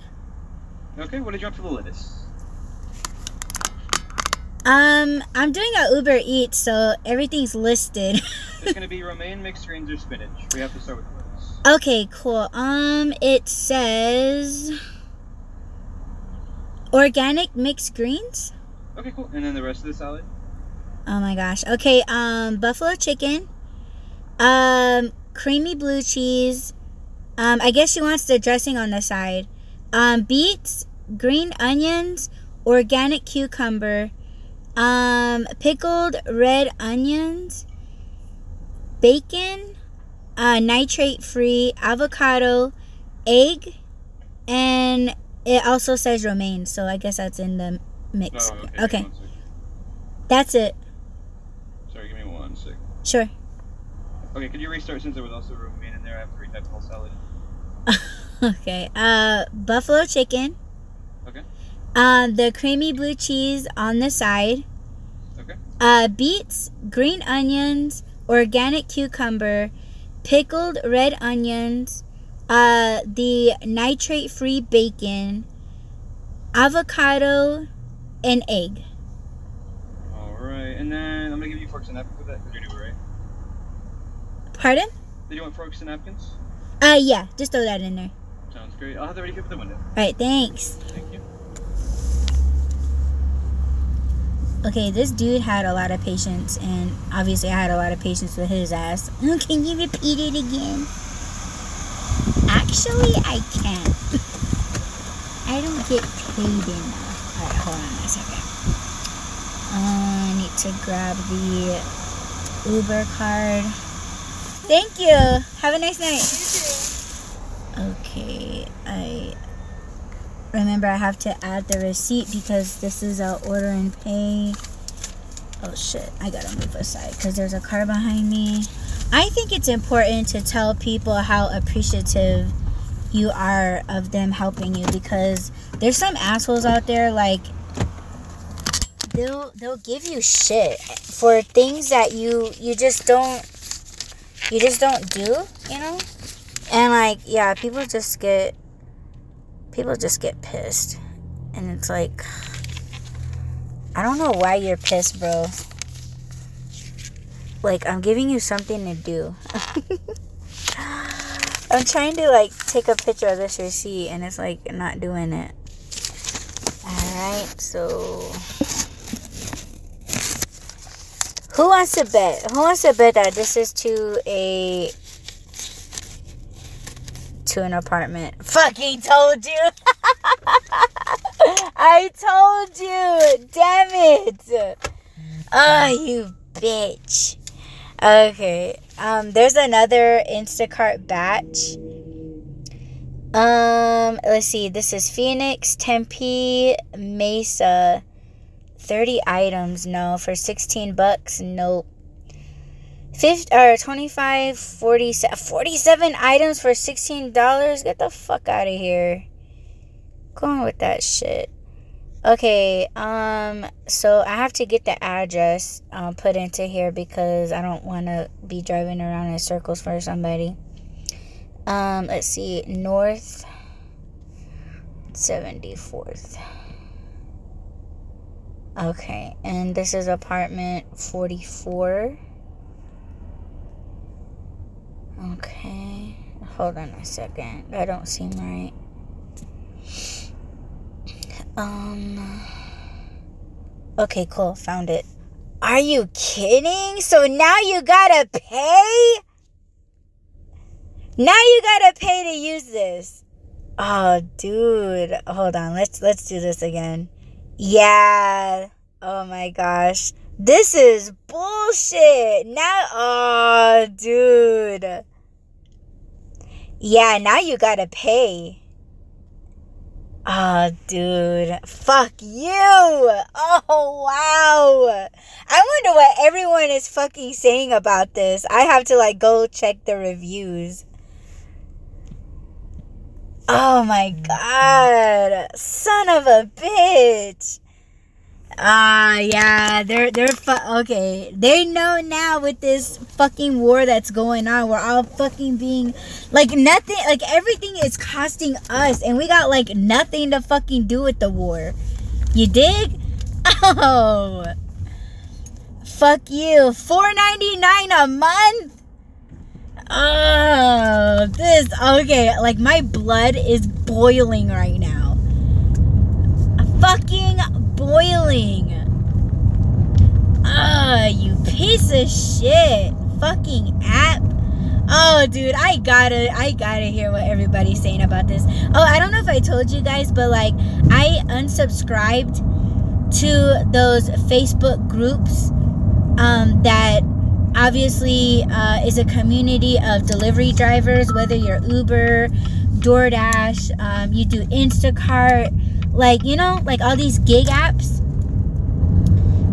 Okay, what did you want for the lettuce? Um, I'm doing a Uber Eats, so everything's listed. it's gonna be romaine, mixed greens, or spinach. We have to start with lettuce. Okay, cool. Um, it says. Organic mixed greens? Okay, cool. And then the rest of the salad? Oh my gosh. Okay, um buffalo chicken. Um creamy blue cheese. Um I guess she wants the dressing on the side. Um beets, green onions, organic cucumber, um pickled red onions, bacon, uh nitrate free, avocado, egg, and it also says romaine, so I guess that's in the mix. Oh, okay. okay. That's it. Sorry, give me one sec. Sure. Okay, could you restart since there was also romaine in there? I have to retype the whole salad. okay. Uh, buffalo chicken. Okay. Uh, the creamy blue cheese on the side. Okay. Uh, beets, green onions, organic cucumber, pickled red onions, uh, the nitrate free bacon, avocado, and egg. Alright, and then I'm gonna give you forks and napkins with that because you're new, right? Pardon? Did you want forks and napkins? Uh, yeah, just throw that in there. Sounds great. I'll have that ready for the window. Alright, thanks. Thank you. Okay, this dude had a lot of patience, and obviously I had a lot of patience with his ass. Can you repeat it again? Actually, I can't. I don't get paid enough. Alright, hold on a second. Uh, I need to grab the Uber card. Thank you. Have a nice night. Okay, I remember I have to add the receipt because this is a order and pay. Oh shit, I gotta move aside because there's a car behind me. I think it's important to tell people how appreciative you are of them helping you because there's some assholes out there like they'll they'll give you shit for things that you you just don't you just don't do, you know? And like, yeah, people just get people just get pissed. And it's like I don't know why you're pissed, bro. Like I'm giving you something to do. I'm trying to like take a picture of this receipt and it's like not doing it. Alright, so who wants to bet? Who wants to bet that this is to a to an apartment? Fucking told you. I told you. Damn it. Oh, you bitch. Okay. Um, there's another Instacart batch. Um, let's see. This is Phoenix, Tempe, Mesa. 30 items, no. For 16 bucks, nope. 50 or 25, 40, 47 items for $16. Get the fuck out of here. Go on with that shit. Okay, um, so I have to get the address um, put into here because I don't want to be driving around in circles for somebody. Um, let's see, North 74th. Okay, and this is apartment 44. Okay, hold on a second. That don't seem right. Um. Okay, cool. Found it. Are you kidding? So now you gotta pay? Now you gotta pay to use this. Oh, dude. Hold on. Let's let's do this again. Yeah. Oh my gosh. This is bullshit. Now, oh, dude. Yeah, now you gotta pay. Oh, dude. Fuck you. Oh, wow. I wonder what everyone is fucking saying about this. I have to, like, go check the reviews. Oh my mm-hmm. god. Son of a bitch. Ah, uh, yeah, they're they're fu- okay. They know now with this fucking war that's going on. We're all fucking being like nothing. Like everything is costing us, and we got like nothing to fucking do with the war. You dig? Oh, fuck you. Four ninety nine a month. Oh, this okay. Like my blood is boiling right now. Fucking boiling. Ah, you piece of shit. Fucking app. Oh, dude, I gotta, I gotta hear what everybody's saying about this. Oh, I don't know if I told you guys, but like, I unsubscribed to those Facebook groups um, that obviously uh, is a community of delivery drivers, whether you're Uber, DoorDash, um, you do Instacart, like, you know, like all these gig apps.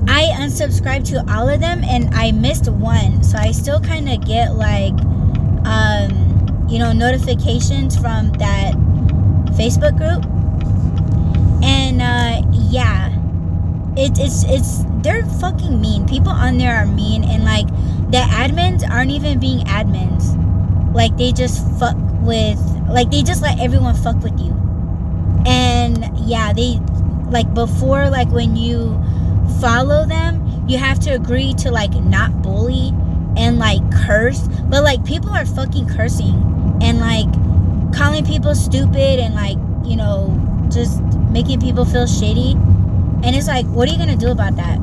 I unsubscribed to all of them and I missed one. So I still kind of get like, um, you know, notifications from that Facebook group. And uh, yeah, it, it's, it's, they're fucking mean. People on there are mean and like the admins aren't even being admins. Like they just fuck with, like they just let everyone fuck with you and yeah they like before like when you follow them you have to agree to like not bully and like curse. But like people are fucking cursing and like calling people stupid and like you know just making people feel shitty. And it's like what are you gonna do about that?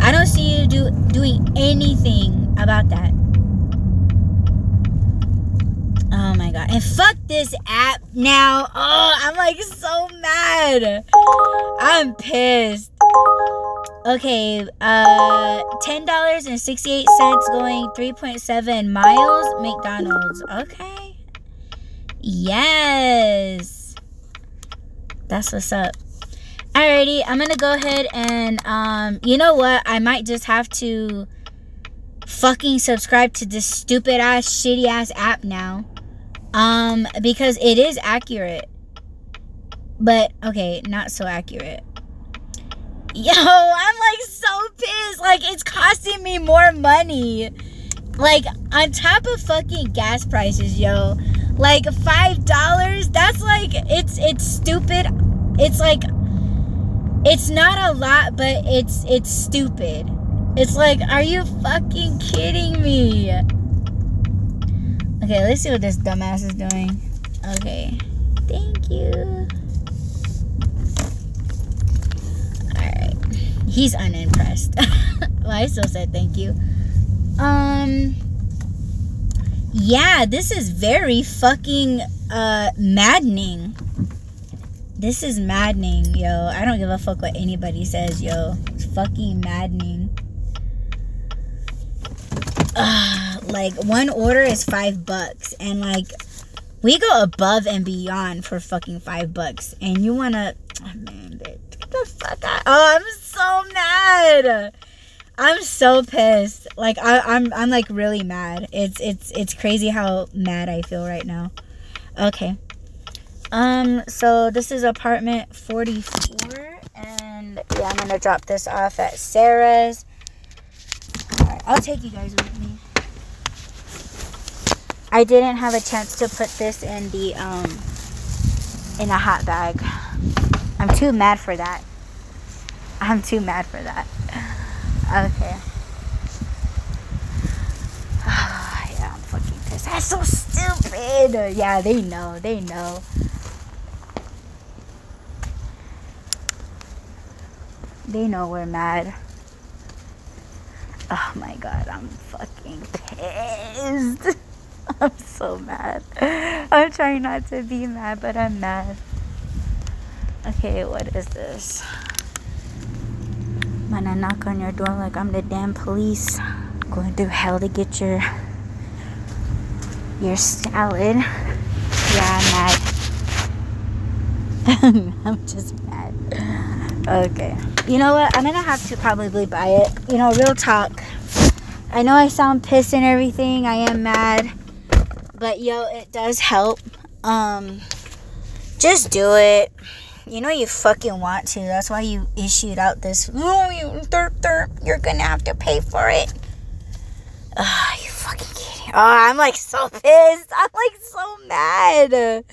I don't see you do doing anything about that Oh my god. And fuck this app now. Oh, I'm like so mad. I'm pissed. Okay, uh $10.68 going 3.7 miles McDonald's. Okay. Yes. That's what's up. Alrighty, I'm gonna go ahead and um you know what? I might just have to fucking subscribe to this stupid ass shitty ass app now. Um, because it is accurate. But okay, not so accurate. Yo, I'm like so pissed. Like it's costing me more money. Like on top of fucking gas prices, yo. Like five dollars. That's like it's it's stupid. It's like it's not a lot, but it's it's stupid. It's like, are you fucking kidding me? Okay, let's see what this dumbass is doing. Okay. Thank you. Alright. He's unimpressed. well, I still said thank you. Um Yeah, this is very fucking uh maddening. This is maddening, yo. I don't give a fuck what anybody says, yo. It's fucking maddening. Uh, like one order is five bucks, and like we go above and beyond for fucking five bucks, and you wanna, oh, man, get the fuck out! Oh, I'm so mad. I'm so pissed. Like I, I'm, I'm like really mad. It's, it's, it's crazy how mad I feel right now. Okay. Um, so this is apartment 44, and yeah, I'm gonna drop this off at Sarah's. Alright, I'll take you guys with me. I didn't have a chance to put this in the um in a hot bag. I'm too mad for that. I'm too mad for that. Okay. yeah, I'm fucking pissed. That's so stupid. Yeah, they know. They know. They know we're mad. Oh my god, I'm fucking pissed. I'm so mad. I'm trying not to be mad, but I'm mad. Okay, what is this? I'm gonna knock on your door like I'm the damn police. Going through hell to get your your salad. Yeah, I'm mad. I'm just mad. Okay. You know what? I'm gonna have to probably buy it. You know, real talk. I know I sound pissed and everything. I am mad. But yo, it does help. Um just do it. You know you fucking want to. That's why you issued out this oh, you derp derp. You're gonna have to pay for it. Ah, you fucking kidding. Oh, I'm like so pissed. I'm like so mad.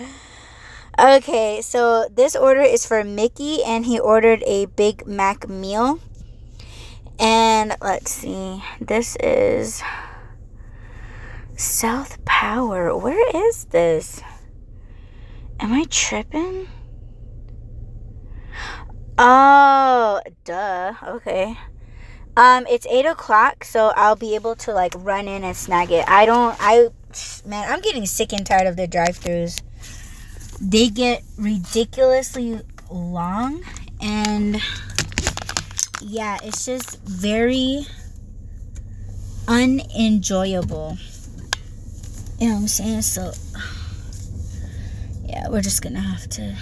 Okay, so this order is for Mickey, and he ordered a Big Mac meal. And let's see, this is South Power. Where is this? Am I tripping? Oh, duh. Okay. Um, it's eight o'clock, so I'll be able to like run in and snag it. I don't. I man, I'm getting sick and tired of the drive-throughs they get ridiculously long and yeah it's just very unenjoyable you know what i'm saying? So yeah we're just gonna have to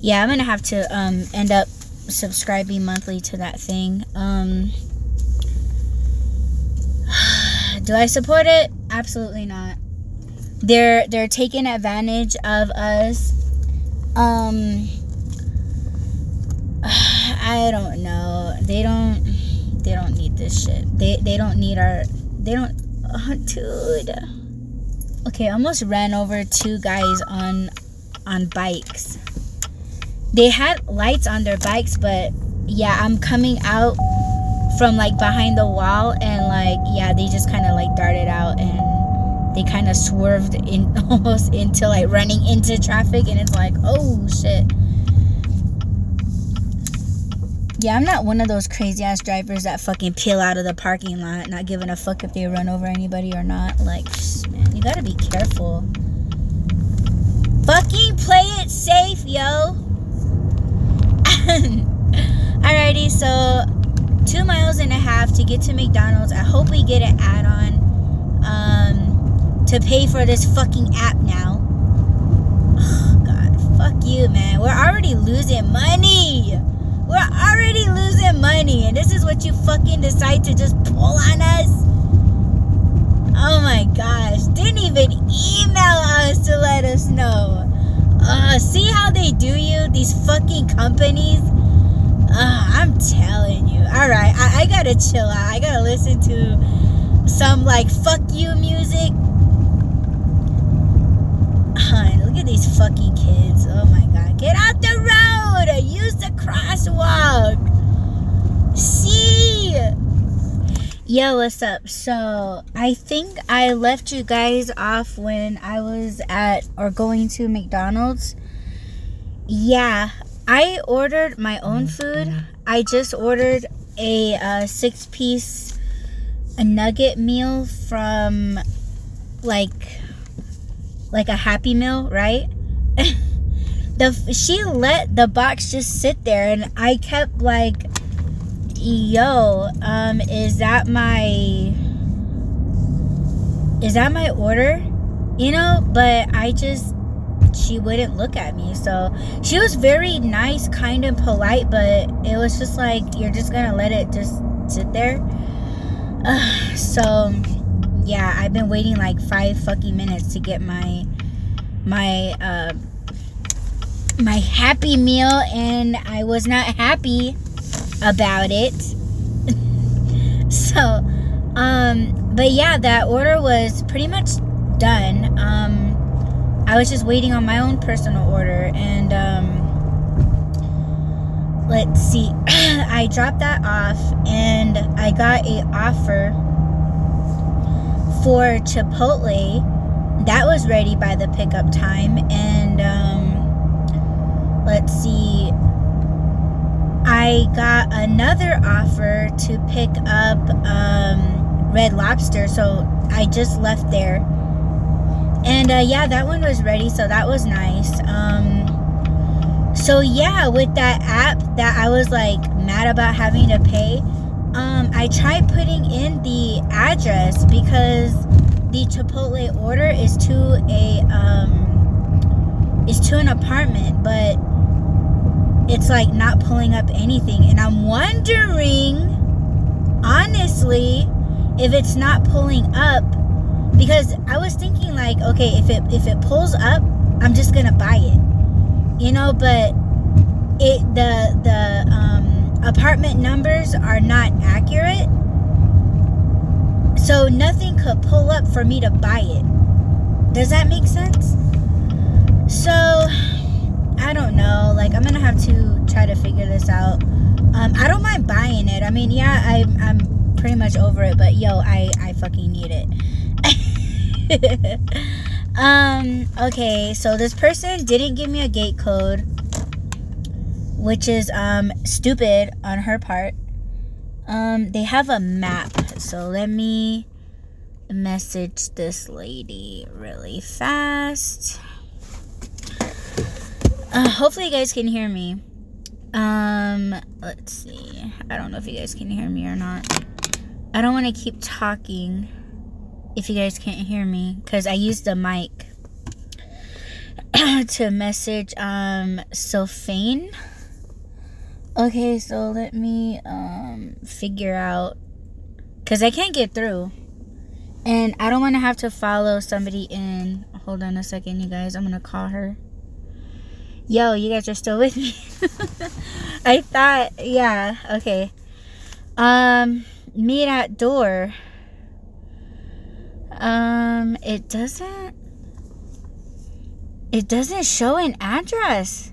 yeah i'm gonna have to um end up subscribing monthly to that thing. Um do i support it? Absolutely not. They're they're taking advantage of us. Um i don't know. They don't they don't need this shit. They they don't need our they don't dude okay almost ran over two guys on on bikes. They had lights on their bikes but yeah i'm coming out from like behind the wall and like yeah they just kind of like darted out and they kind of swerved in almost into like running into traffic and it's like oh shit yeah i'm not one of those crazy ass drivers that fucking peel out of the parking lot not giving a fuck if they run over anybody or not like man you gotta be careful fucking play it safe yo alrighty so two miles and a half to get to mcdonald's i hope we get an add-on um to pay for this fucking app now. Oh, God, fuck you, man. We're already losing money. We're already losing money, and this is what you fucking decide to just pull on us? Oh my gosh. Didn't even email us to let us know. Uh, see how they do you? These fucking companies? Uh, I'm telling you. Alright, I, I gotta chill out. I gotta listen to some like fuck you music. Hun, look at these fucking kids. Oh my god. Get out the road! Use the crosswalk! See! Yo, what's up? So, I think I left you guys off when I was at or going to McDonald's. Yeah, I ordered my own food. I just ordered a uh, six piece a nugget meal from like like a happy meal right the she let the box just sit there and i kept like yo um is that my is that my order? You know but i just she wouldn't look at me. So she was very nice kind and polite but it was just like you're just gonna let it just sit there? Uh, so yeah i've been waiting like five fucking minutes to get my my uh my happy meal and i was not happy about it. So um but yeah that order was pretty much done. Um i was just waiting on my own personal order and um let's see. I dropped that off and i got a offer for chipotle. That was ready by the pickup time and um let's see i got another offer to pick up um red lobster so i just left there. And uh, yeah that one was ready so that was nice. Um so yeah with that app that i was like mad about having to pay um i tried putting in the address because the chipotle order is to a um is to an apartment but it's like not pulling up anything. And i'm wondering honestly if it's not pulling up because i was thinking like okay if it if it pulls up i'm just gonna buy it. You know but it the the um, apartment numbers are not accurate. So nothing could pull up for me to buy it. Does that make sense? So i don't know like i'm gonna have to try to figure this out. Um, i don't mind buying it. I mean yeah I, i'm pretty much over it but yo i i fucking need it. Um okay so this person didn't give me a gate code which is um stupid on her part. Um they have a map so let me message this lady really fast uh, hopefully you guys can hear me um let's see i don't know if you guys can hear me or not i don't want to keep talking if you guys can't hear me because I used the mic to message um Sophane. Okay, so let me um figure out because I can't get through. And I don't want to have to follow somebody in. Hold on a second, you guys. I'm gonna call her. Yo, you guys are still with me. I thought, yeah, okay. Um, meet at door. Um, it doesn't. It doesn't show an address.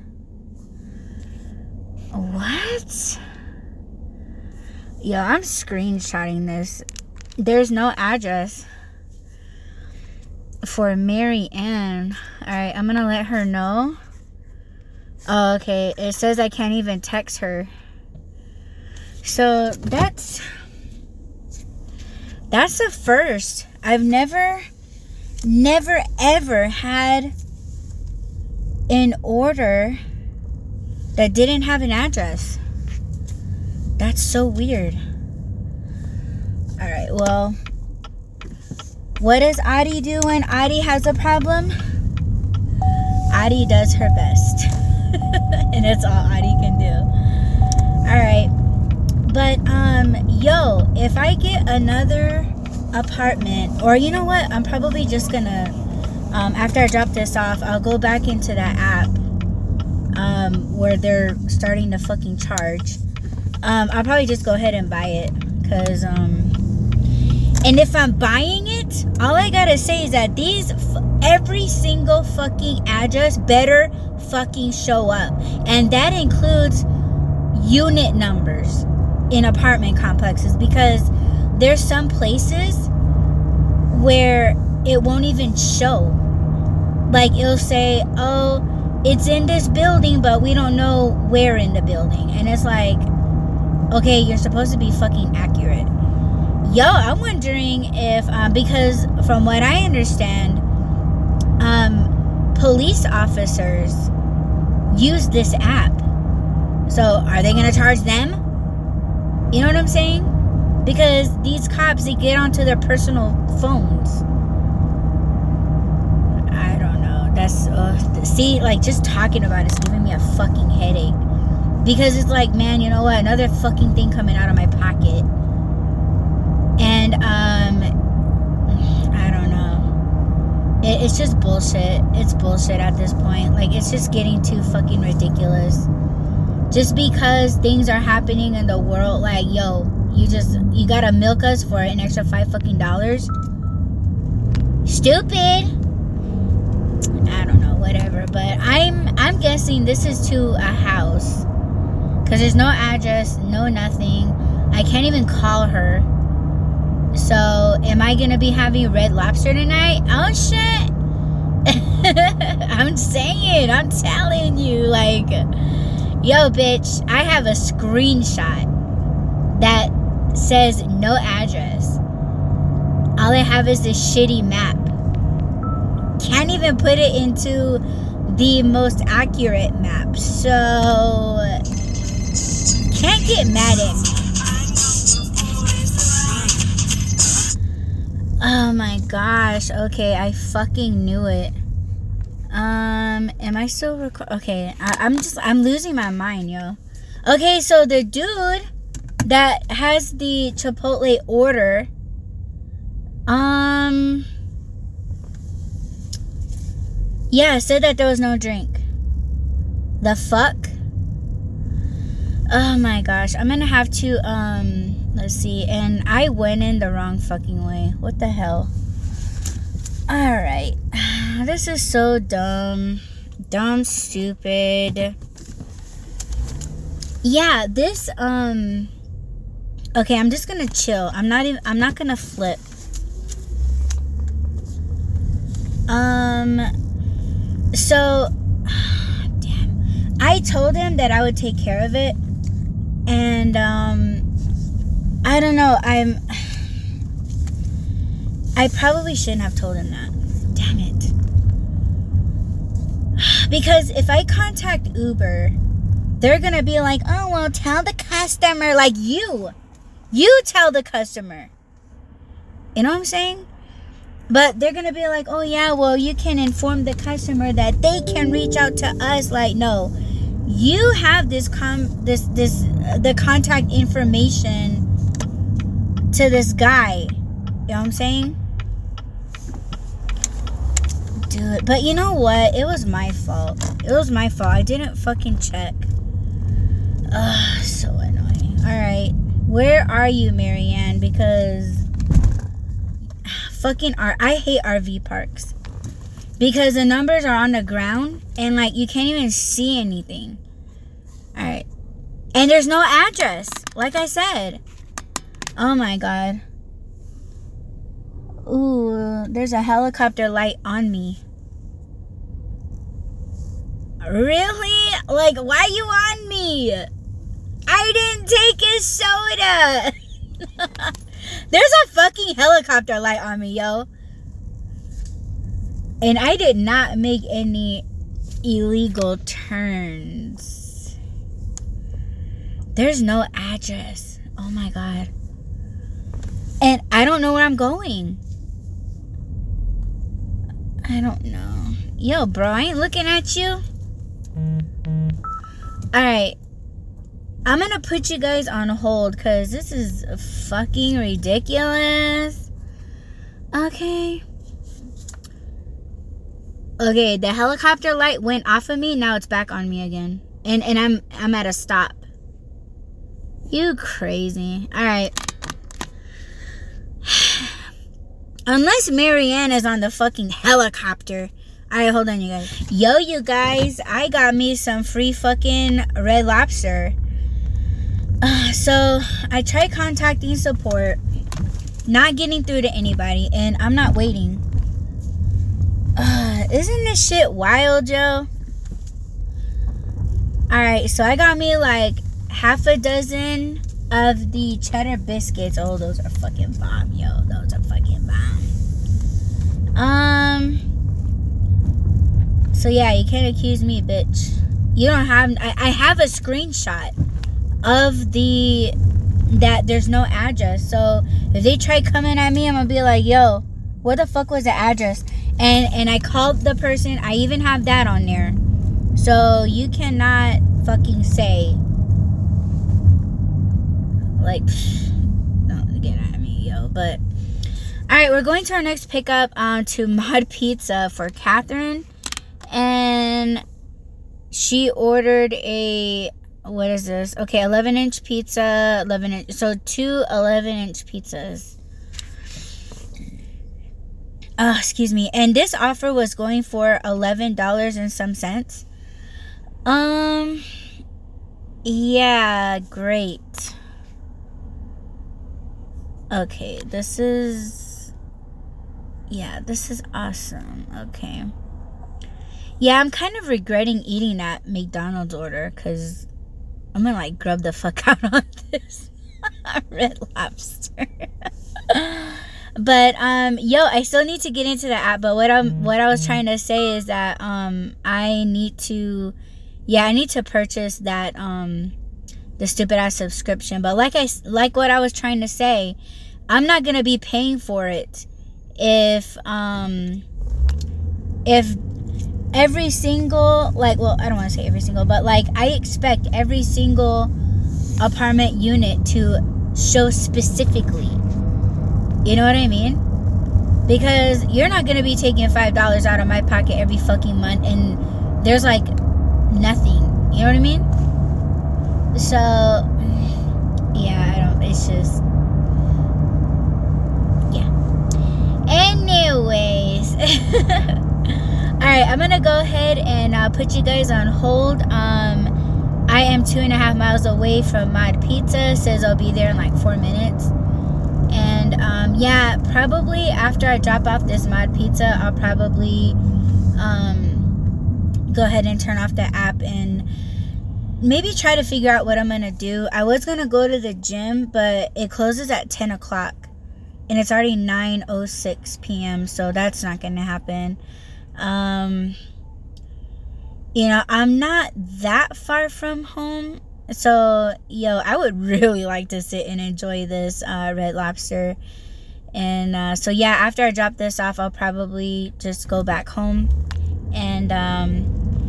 What? Yo, I'm screenshotting this. There's no address for Mary Ann. Alright, I'm gonna let her know. Oh, okay. It says I can't even text her. So that's that's the first. I've never, never, ever had an order that didn't have an address. That's so weird. All right, well, what does Adi do when Adi has a problem? Adi does her best. and it's all Adi can do. All right. But um yo, if I get another apartment or you know what i'm probably just gonna um, after i drop this off i'll go back into that app um, where they're starting to fucking charge um, i'll probably just go ahead and buy it because um, And if I'm buying it, all I gotta say is that these, every single fucking address better fucking show up. And that includes unit numbers in apartment complexes because there's some places where it won't even show. Like it'll say, oh, it's in this building, but we don't know where in the building. And it's like, okay, you're supposed to be fucking accurate. Yo, I'm wondering if, um, because from what I understand, um, police officers use this app. So are they gonna charge them? You know what I'm saying? Because these cops, they get onto their personal phones. I don't know. That's see, like just talking about it's giving me a fucking headache. Because it's like, man, you know what? Another fucking thing coming out of my pocket. And um, I don't know. It, it's just bullshit. It's bullshit at this point. Like it's just getting too fucking ridiculous. Just because things are happening in the world, like yo, you just you gotta milk us for an extra five fucking dollars. Stupid. I don't know, whatever. But I'm I'm guessing this is to a house. Cause there's no address, no nothing. I can't even call her. So am I gonna be having red lobster tonight? Oh shit. I'm saying, I'm telling you, like, yo, bitch, I have a screenshot that says no address. All I have is this shitty map. Can't even put it into the most accurate map. So can't get mad at me. Oh my gosh. Okay, I fucking knew it. Um, am I still record? Okay, I- I'm just I'm losing my mind, yo. Okay, so the dude that has the Chipotle order, um, yeah, said that there was no drink. The fuck? Oh my gosh, I'm gonna have to um, let's see. And I went in the wrong fucking way. What the hell? All right. This is so dumb. Dumb, stupid. Yeah, this um Okay, I'm just to chill. I'm not even I'm not to flip. Um so damn. I told him that I would take care of it. And um I don't know. I'm I probably shouldn't have told him that. Damn it. Because if I contact Uber, they're going to be like, "Oh, well, tell the customer like you. You tell the customer." You know what I'm saying? But they're going to be like, "Oh, yeah, well, you can inform the customer that they can reach out to us." Like, no. You have this com this this uh, the contact information to this guy. You know what I'm saying? Dude, but you know what? It was my fault. It was my fault. I didn't fucking check. Ugh, so annoying. Alright. Where are you, Marianne? Because fucking R I hate RV parks. Because the numbers are on the ground and like you can't even see anything. Alright. And there's no address. Like I said. Oh my god. Ooh, there's a helicopter light on me. Really? Like, why you on me? I didn't take his soda. there's a fucking helicopter light on me, yo. And I did not make any illegal turns. There's no address. Oh my god. And I don't know where I'm going. I don't know. Yo, bro, I ain't looking at you. Alright. I'm gonna put you guys on hold because this is fucking ridiculous. Okay. Okay, the helicopter light went off of me, now it's back on me again. And and I'm I'm at a stop. You crazy. Alright. Unless Marianne is on the fucking helicopter. Alright, hold on, you guys. Yo, you guys, I got me some free fucking red lobster. Uh, so, I tried contacting support, not getting through to anybody, and I'm not waiting. Uh, isn't this shit wild, Joe? Alright, so I got me like half a dozen of the cheddar biscuits. Oh, those are fucking bomb, yo. Those are fucking bomb. Um. So yeah, you can't accuse me, bitch. You don't have. I, I have a screenshot of the that there's no address. So if they try coming at me, I'm gonna be like, yo, what the fuck was the address? And and I called the person. I even have that on there. So you cannot fucking say like don't get at me, yo. But all right, we're going to our next pickup um, to Mod Pizza for Catherine, and she ordered a what is this? Okay, 11 inch pizza, 11 inch. So two 11 inch pizzas. Uh, excuse me. And this offer was going for $11 and some cents. Um, yeah, great. Okay, this is. Yeah, this is awesome. Okay. Yeah, I'm kind of regretting eating that McDonald's order because I'm gonna like grub the fuck out on this red lobster. but um yo i still need to get into the app but what i'm what i was trying to say is that um i need to yeah i need to purchase that um the stupid ass subscription but like i like what i was trying to say i'm not gonna be paying for it if um if every single like well i don't want to say every single but like i expect every single apartment unit to show specifically you know what I mean? Because you're not gonna be taking five dollars out of my pocket every fucking month, and there's like nothing. You know what I mean? So, yeah, I don't. It's just, yeah. Anyways, all right, I'm gonna go ahead and uh, put you guys on hold. Um, I am two and a half miles away from Mod Pizza. Says I'll be there in like four minutes and um, yeah probably after i drop off this mod pizza i'll probably um, go ahead and turn off the app and maybe try to figure out what i'm gonna do. I was gonna go to the gym but it closes at 10 o'clock and it's already 9.06 p.m so that's not gonna happen. Um, you know i'm not that far from home so, yo, I would really like to sit and enjoy this uh, red lobster. And uh, so, yeah, after I drop this off, I'll probably just go back home. And, um,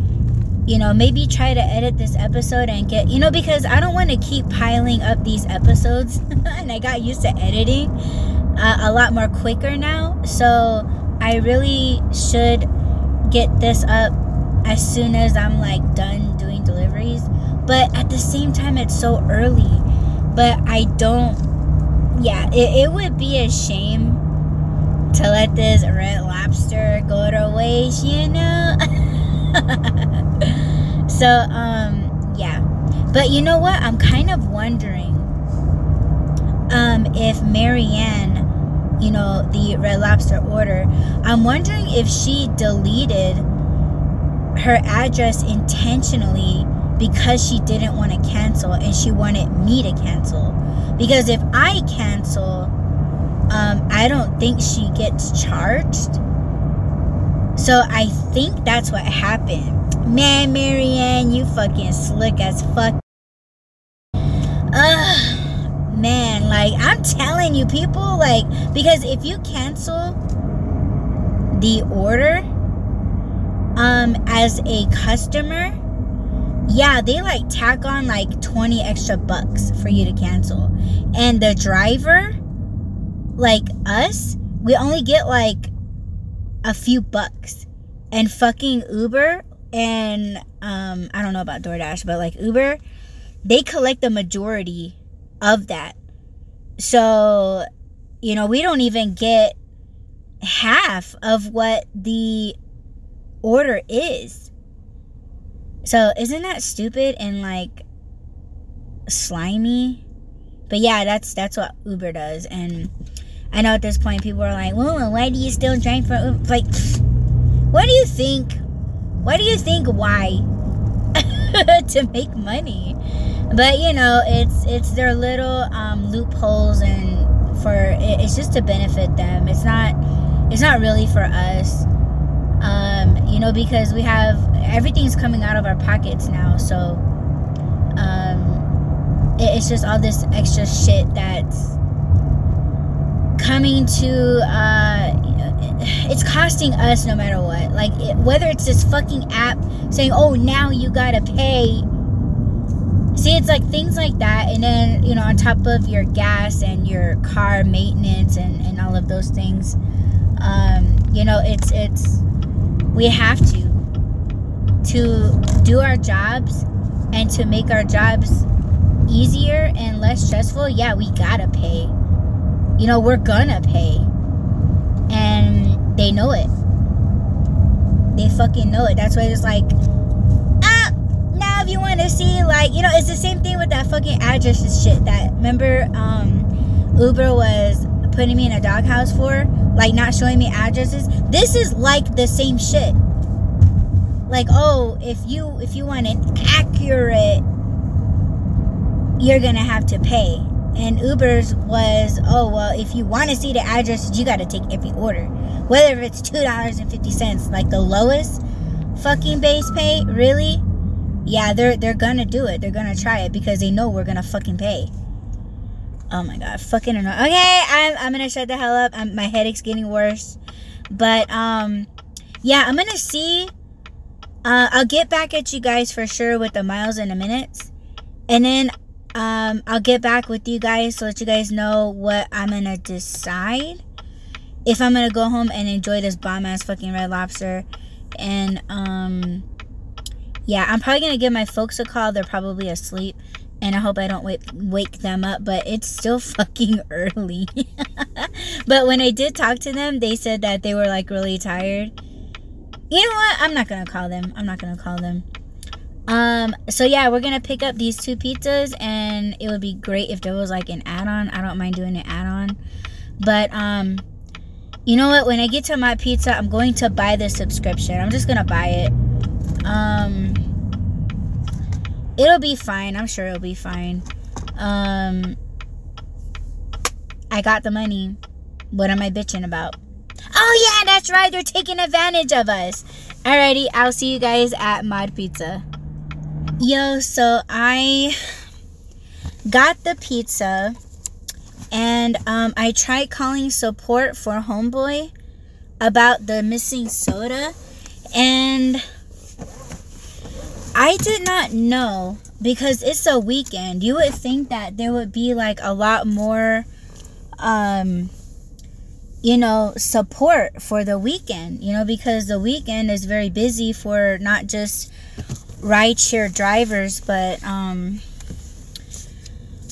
you know, maybe try to edit this episode and get, you know, because I don't want to keep piling up these episodes. and I got used to editing uh, a lot more quicker now. So, I really should get this up as soon as I'm like done doing deliveries but at the same time it's so early but i don't yeah it, it would be a shame to let this red lobster go to waste you know so um yeah but you know what i'm kind of wondering um if marianne you know the red lobster order i'm wondering if she deleted her address intentionally because she didn't want to cancel and she wanted me to cancel. Because if I cancel, um, I don't think she gets charged. So I think that's what happened. Man, Marianne, you fucking slick as fuck. Ugh, man, like I'm telling you, people, like, because if you cancel the order um as a customer yeah, they like tack on like 20 extra bucks for you to cancel. And the driver, like us, we only get like a few bucks. And fucking Uber and um I don't know about DoorDash, but like Uber, they collect the majority of that. So, you know, we don't even get half of what the order is. So isn't that stupid and like slimy? But yeah, that's that's what Uber does. And I know at this point people are like, "Well, why do you still drink for Uber?" Like, what do you think? What do you think? Why? to make money. But you know, it's it's their little um, loopholes, and for it's just to benefit them. It's not it's not really for us. Um, you know, because we have everything's coming out of our pockets now, so um, it, it's just all this extra shit that's coming to uh, it's costing us no matter what. Like it, whether it's this fucking app saying oh now you gotta pay. See it's like things like that and then you know on top of your gas and your car maintenance and, and all of those things um, you know it's it's we have to to do our jobs and to make our jobs easier and less stressful yeah we gotta pay you know we're gonna pay. And they know it. They fucking know it. That's why it's like ah, now if you want to see like you know it's the same thing with that fucking addresses shit that remember um uber was putting me in a doghouse for? Like not showing me addresses? This is like the same shit. Like oh if you if you want an accurate you're gonna have to pay and uber's was oh well if you want to see the address, you got to take every order whether it's two dollars and fifty cents like the lowest fucking base pay really yeah, they're they're gonna do it. They're gonna try it because they know we're gonna fucking pay. Oh my god, fucking annoying. Okay, I'm I'm gonna shut the hell up. I'm, my headache's getting worse, but um, yeah, I'm gonna see. Uh, I'll get back at you guys for sure with the miles in a minute, and then um, I'll get back with you guys to let you guys know what I'm gonna decide. If I'm gonna go home and enjoy this bomb ass fucking red lobster, and um yeah, I'm probably gonna give my folks a call. They're probably asleep, and I hope I don't wake wake them up. But it's still fucking early. but when I did talk to them, they said that they were like really tired. You know what? I'm not gonna call them. I'm not gonna call them. Um. So yeah, we're gonna pick up these two pizzas, and it would be great if there was like an add-on. I don't mind doing an add-on, but um. You know what? When I get to my pizza, I'm going to buy the subscription. I'm just gonna buy it um, it'll be fine. I'm sure it'll be fine. Um, I got the money. What am I bitching about? Oh yeah, that's right. They're taking advantage of us. Alrighty, I'll see you guys at Mod Pizza. Yo, so I got the pizza and um, I tried calling support for Homeboy about the missing soda and I did not know because it's a weekend. You would think that there would be like a lot more um you know support for the weekend, you know, because the weekend is very busy for not just rideshare drivers, but um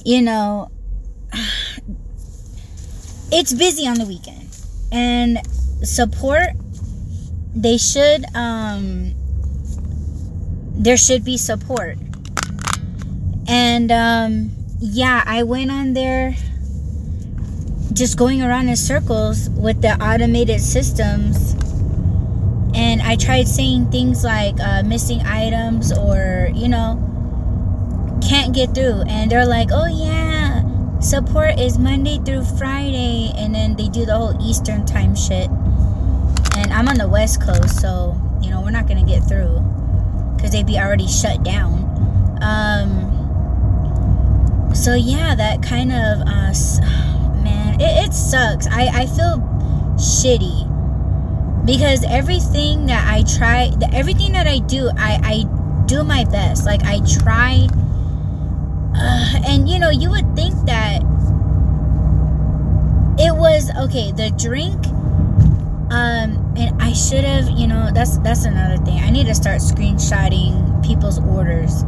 you know it's busy on the weekend. And support they should um there should be support. And um, yeah, I went on there just going around in circles with the automated systems. And I tried saying things like uh, missing items or, you know, can't get through. And they're like, oh, yeah, support is Monday through Friday. And then they do the whole Eastern time shit. And I'm on the West Coast, so, you know, we're not going to get through because they'd be already shut down. Um, so yeah, that kind of uh, man, it, it sucks. I I feel shitty because everything that I try, everything that I do, I I do my best. Like I try, uh, and you know, you would think that it was okay. The drink um, and I should have, you know, that's that's another thing. I need to start screenshotting people's orders.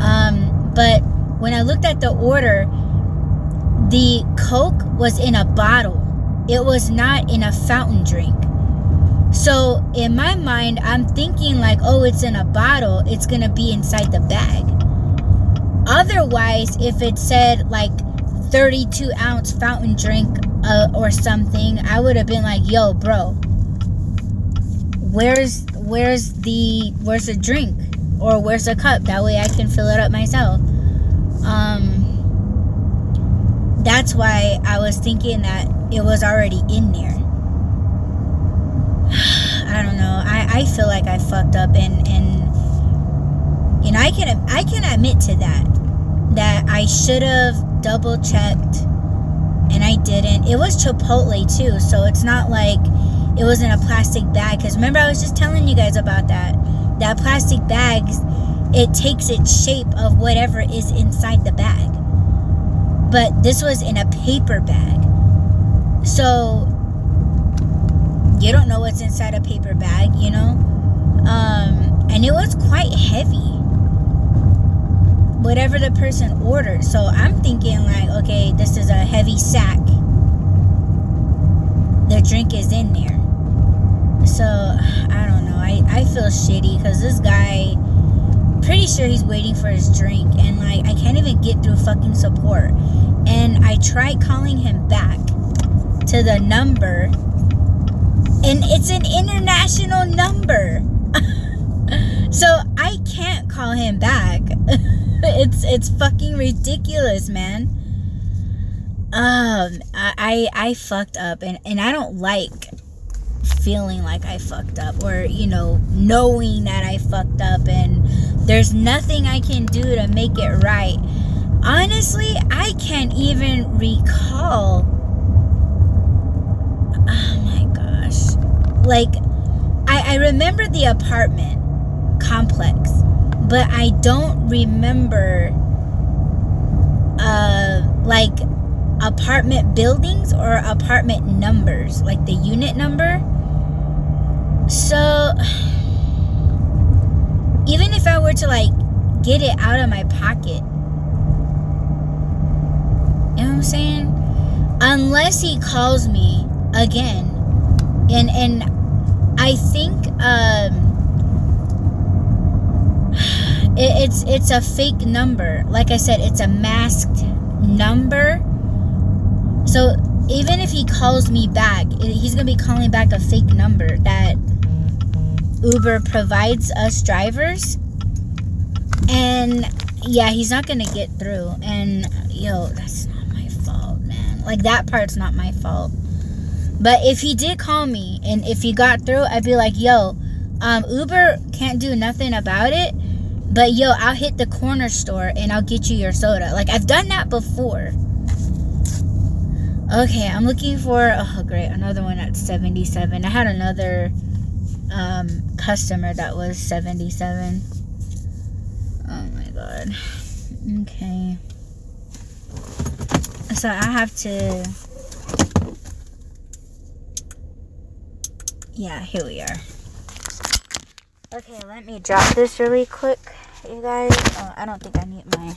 Um, but when I looked at the order, the Coke was in a bottle. it was not in a fountain drink. So in my mind, I'm thinking like, oh, it's in a bottle, it's gonna be inside the bag. Otherwise, if it said like 32 ounce fountain drink uh, or something, I would have been like, yo, bro, where's where's the where's the drink or where's the cup? That way I can fill it up myself. Um, that's why I was thinking that it was already in there. I don't know. I, I feel like I fucked up and and you know I can I can admit to that that I should have double checked and I didn't. It was Chipotle too, so it's not like it was in a plastic bag. Because remember, I was just telling you guys about that. That plastic bags it takes its shape of whatever is inside the bag. But this was in a paper bag. So you don't know what's inside a paper bag, you know? Um, and it was quite heavy. Whatever the person ordered. So I'm thinking, like, okay, this is a heavy sack. The drink is in there. So I don't know. I, I feel shitty because this guy, pretty sure he's waiting for his drink. And, like, I can't even get through fucking support. And I tried calling him back to the number and it's an international number. So i can't call him back. It's it's fucking ridiculous man. Um i i fucked up and and i don't like feeling like i fucked up or you know knowing that i fucked up and there's nothing i can do to make it right. Honestly i can't even recall oh my gosh like I, I remember the apartment complex but i don't remember uh like apartment buildings or apartment numbers like the unit number. So even if i were to like get it out of my pocket you know what i'm saying? Unless he calls me again and and i think um it, it's it's a fake number. Like i said it's a masked number. So even if he calls me back he's gonna be calling back a fake number that uber provides us drivers. And yeah he's not gonna get through. And yo that's not my fault man. Like that part's not my fault but if he did call me and if he got through, I'd be like, yo, um, Uber can't do nothing about it. But yo, I'll hit the corner store and I'll get you your soda. Like I've done that before. Okay, I'm looking for oh great, another one at 77. I had another um, customer that was 77. Oh my god. Okay. So I have to yeah, here we are. Okay, let me drop this really quick, you guys. Oh, I don't think I need my.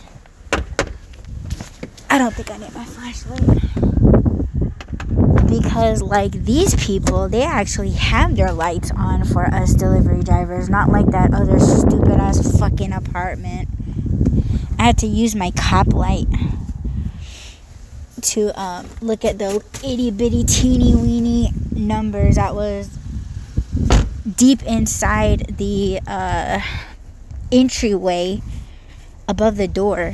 I don't think I need my flashlight. Because, like, these people, they actually have their lights on for us delivery drivers, not like that other stupid ass fucking apartment. I had to use my cop light to um, look at the itty bitty teeny weeny numbers that was deep inside the uh, entryway above the door.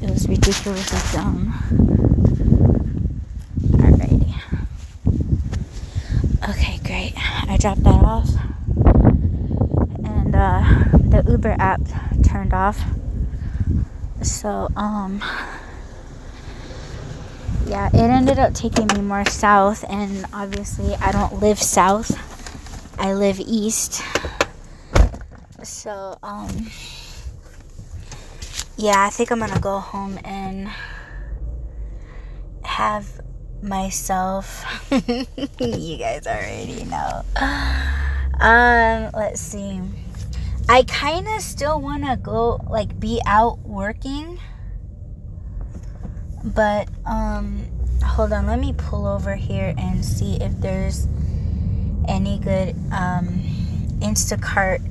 It was ridiculously dumb. Alrighty. Okay, great. I dropped that off. And uh, the Uber app turned off. So, um, yeah, it ended up taking me more south, and obviously, I don't live south, I live east. So, um, yeah, I think I'm gonna go home and have myself. you guys already know. Um, let's see. I kind of still want to go, like, be out working but um hold on, let me pull over here and see if there's any good um, Instacart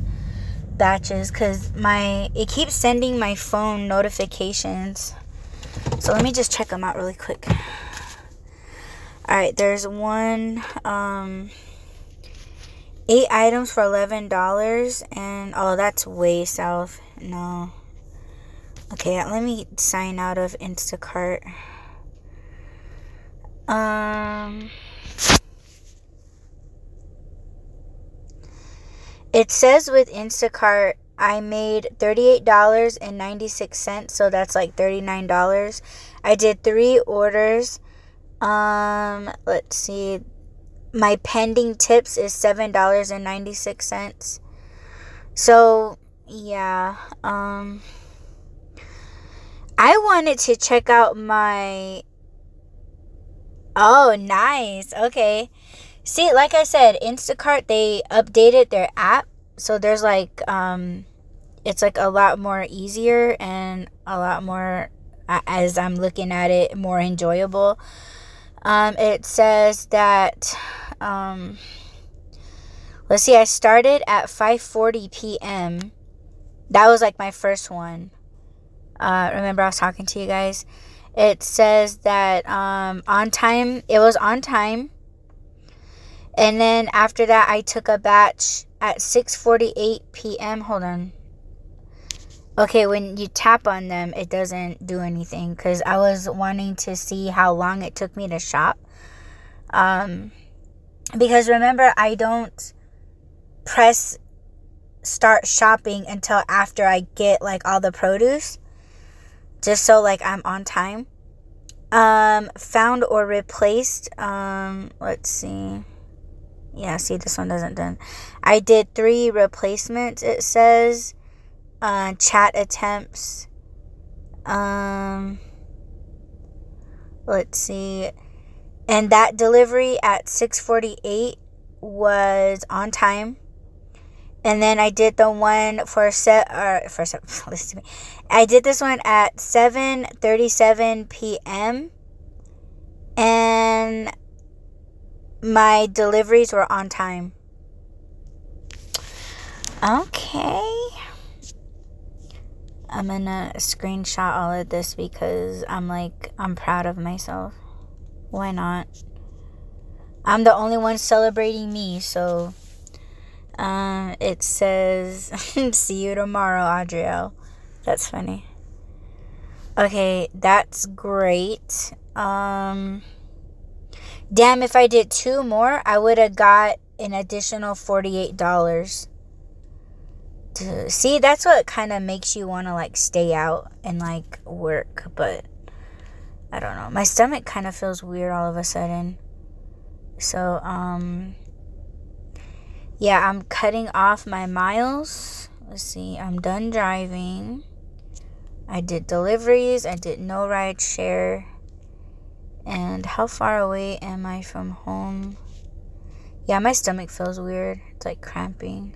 batches because my it keeps sending my phone notifications. So let me just check them out really quick. All right, there's one um, eight items for eleven dollars, and oh, that's way south. No. Okay, let me sign out of Instacart. Um. It says with Instacart, I made $38.96, so that's like $39. I did three orders. Um, let's see. My pending tips is $7.96. So, yeah. Um, I wanted to check out my. Oh, nice. Okay. See, like I said, Instacart they updated their app, so there's like um it's like a lot more easier and a lot more as I'm looking at it more enjoyable. Um it says that um let's see, I started at 5:40 p.m. That was like my first one. Uh remember I was talking to you guys. It says that um on time, it was on time and then after that, I took a batch at 6:48 p.m. Hold on. Okay, when you tap on them, it doesn't do anything because I was wanting to see how long it took me to shop. Um, because remember, I don't press start shopping until after I get like all the produce, just so like I'm on time. Um, found or replaced. Um, let's see yeah see this one doesn't done i did three replacements it says uh chat attempts um let's see and that delivery at 648 was on time and then i did the one for set or for listen to me i did this one at 7 37 p.m and my deliveries were on time. Okay. I'm gonna screenshot all of this because I'm like, I'm proud of myself. Why not? I'm the only one celebrating me, so um, it says, see you tomorrow, Adriel. That's funny. Okay, that's great. Um, Damn, if I did two more, I would have got an additional $48. To, see, that's what kind of makes you want to like stay out and like work, but I don't know. My stomach kind of feels weird all of a sudden. So, um yeah, I'm cutting off my miles. Let's see. I'm done driving. I did deliveries. I did no ride share. And how far away am I from home? Yeah, my stomach feels weird. It's like cramping.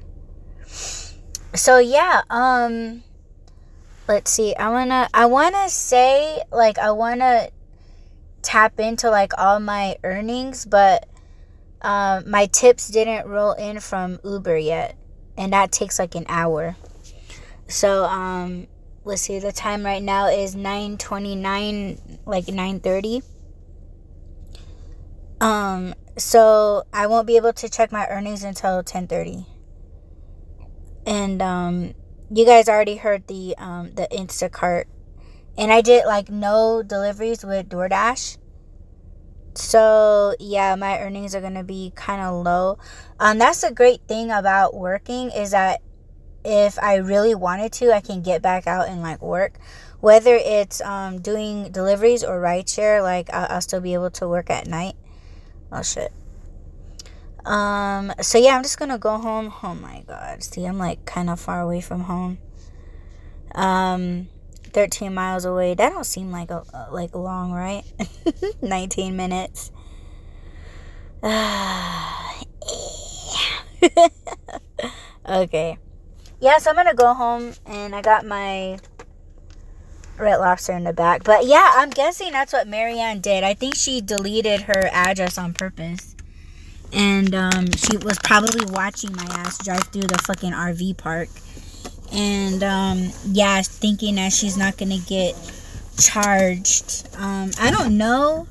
So yeah, um let's see. I want to I want to say like I want to tap into like all my earnings, but um my tips didn't roll in from Uber yet, and that takes like an hour. So um let's see the time right now is 9:29 like 9:30 um, so I won't be able to check my earnings until 10:30. And um, you guys already heard the um the Instacart, and I did like no deliveries with DoorDash. So yeah, my earnings are gonna be kind of low. Um, that's a great thing about working is that if I really wanted to, I can get back out and like work. Whether it's um doing deliveries or rideshare, like I'll, I'll still be able to work at night. Oh shit. Um, so yeah, I'm just gonna go home. Oh my god. See, I'm like kind of far away from home. Um, 13 miles away. That don't seem like a like long, right? 19 minutes. okay. Yeah, so I'm gonna go home and I got my Red Lobster in the back. But yeah, I'm guessing that's what Marianne did. I think she deleted her address on purpose. And um, she was probably watching my ass drive through the fucking RV park. And um, yeah, thinking that she's not to get charged. Um, I don't know.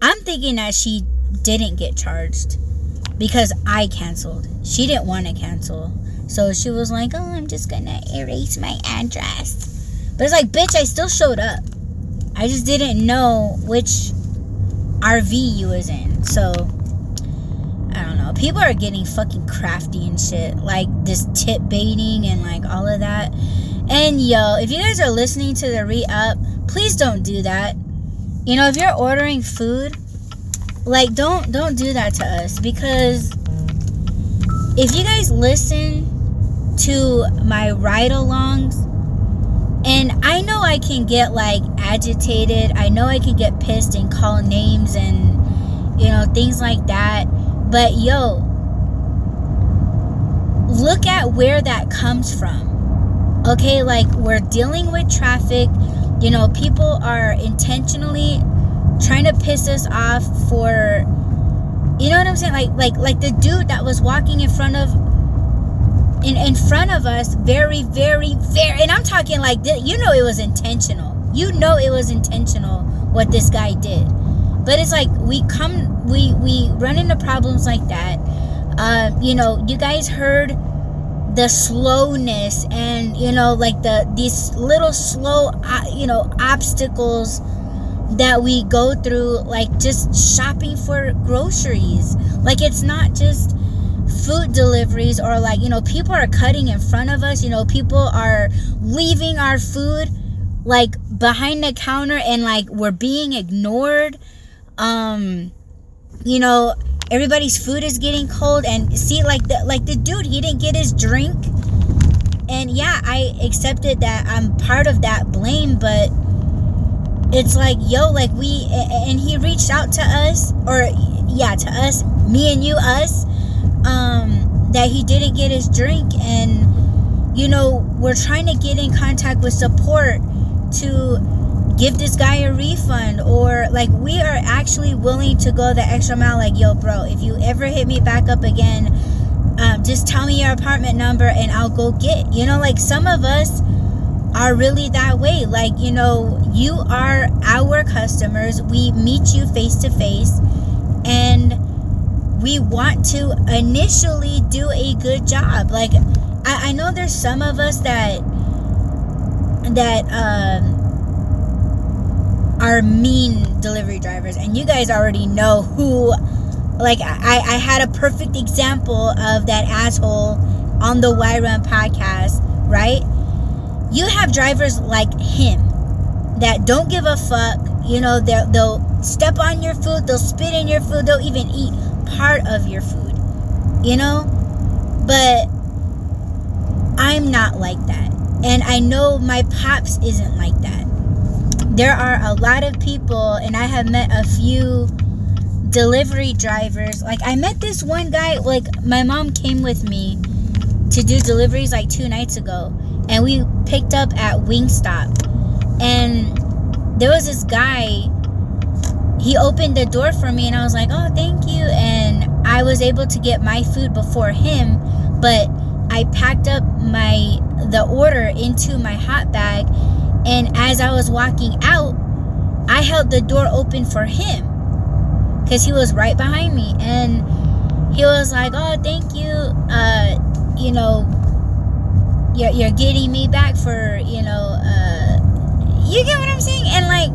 I'm thinking that she didn't get charged because I canceled. She didn't want to cancel. So she was like, oh, I'm just to erase my address. But it's like, bitch, I still showed up. I just didn't know which RV you was in. So, I don't know. People are getting fucking crafty and shit. Like this tip baiting and like all of that. And yo, if you guys are listening to the re up, please don't do that. You know, if you're ordering food, like don't don't do that to us because if you guys listen to my ride alongs and I know I can get like agitated. I know I can get pissed and call names and you know things like that. But yo, look at where that comes from. Okay, like we're dealing with traffic. You know, people are intentionally trying to piss us off for you know what I'm saying? Like like like the dude that was walking in front of in, in front of us very very very and i'm talking like this, you know it was intentional you know it was intentional what this guy did but it's like we come we we run into problems like that. Uh, you know you guys heard the slowness and you know like the these little slow uh, you know obstacles that we go through like just shopping for groceries. Like it's not just food deliveries or like you know people are cutting in front of us. You know people are leaving our food like behind the counter and like we're being ignored um you know everybody's food is getting cold and see like the like the dude he didn't get his drink. And yeah i accepted that i'm part of that blame but it's like yo like we and he reached out to us or yeah to us me and you us um, that he didn't get his drink. And you know we're trying to get in contact with support to give this guy a refund or like we are actually willing to go the extra mile like yo bro if you ever hit me back up again um, just tell me your apartment number and i'll go get you know like some of us are really that way like you know you are our customers we meet you face to face and we want to initially do a good job. Like I, I know there's some of us that that um are mean delivery drivers and you guys already know who like I, I had a perfect example of that asshole on the Y Run podcast, right? You have drivers like him that don't give a fuck. You know, they'll, they'll step on your food, they'll spit in your food, they'll even eat part of your food, you know? But I'm not like that. And I know my pops isn't like that. There are a lot of people, and I have met a few delivery drivers. Like, I met this one guy, like, my mom came with me to do deliveries like two nights ago, and we picked up at Wingstop. And there was this guy he opened the door for me and I was like, "Oh, thank you." And I was able to get my food before him, but I packed up my the order into my hot bag and as I was walking out, I held the door open for him cuz he was right behind me and he was like, "Oh, thank you. Uh, you know, you're, you're getting me back for, you know, uh, you get what I'm saying?" And like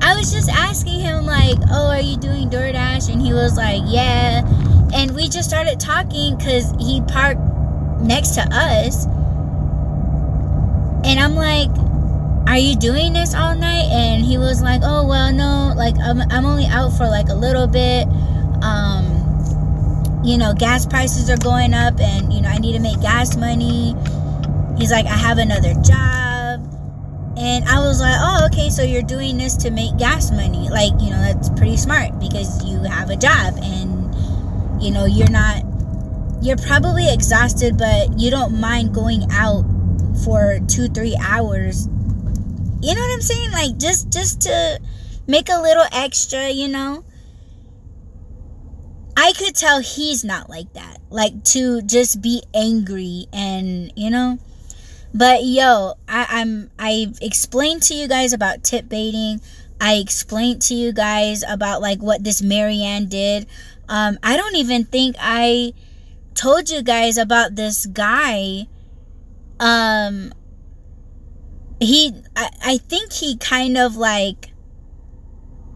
I was just asking him like, "Oh, are you doing DoorDash?" And he was like, "Yeah." And we just started talking cuz he parked next to us. And I'm like, "Are you doing this all night?" And he was like, "Oh, well, no, like I'm I'm only out for like a little bit. Um you know, gas prices are going up and you know, I need to make gas money." He's like, "I have another job." And I was like, oh, okay, so you're doing this to make gas money. Like, you know, that's pretty smart because you have a job and, you know, you're not, you're probably exhausted, but you don't mind going out for two, three hours you know what I'm saying? Like just just to make a little extra, you know. I could tell he's not like that. Like to just be angry and you know. But yo, I, I'm I've explained to you guys about tip baiting. I explained to you guys about like what this Marianne did. Um, I don't even think I told you guys about this guy. Um, he, I, I think he kind of like,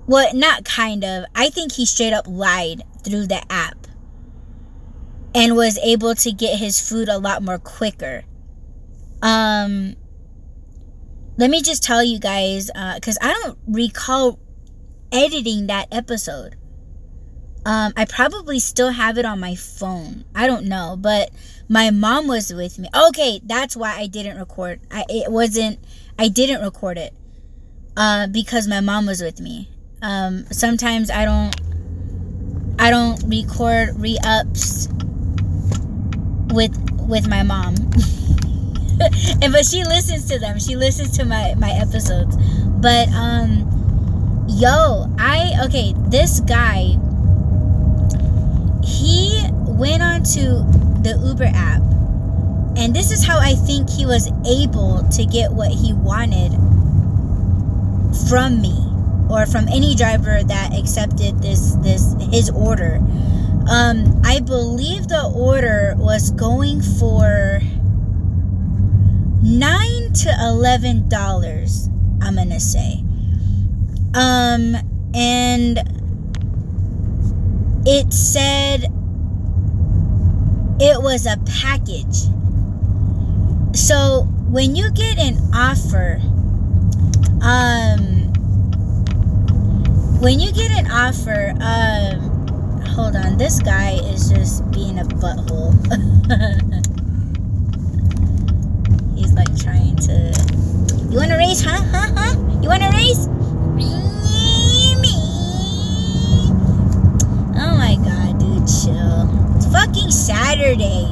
well, not kind of, I think he straight up lied through the app and was able to get his food a lot more quicker. Um, let me just tell you guys, uh, because uh, I don't recall editing that episode. Um, I probably still have it on my phone. I don't know, but my mom was with me. Okay, that's why I didn't record. I it wasn't. I didn't record it uh, because my mom was with me. Um, sometimes I don't. I don't record re-ups with with my mom. and but she listens to them. She listens to my my episodes. But um yo, I okay, this guy he went onto the Uber app. And this is how I think he was able to get what he wanted from me or from any driver that accepted this this his order. Um, I believe the order was going for nine to eleven dollars. I'm gonna say. Um, and it said it was a package. So when you get an offer, um, when you get an offer, um, hold on, this guy is just being a butthole. He's like trying to. You want to race, huh? Huh? Huh? You want to race? Oh my god, dude, chill. Fucking Saturday.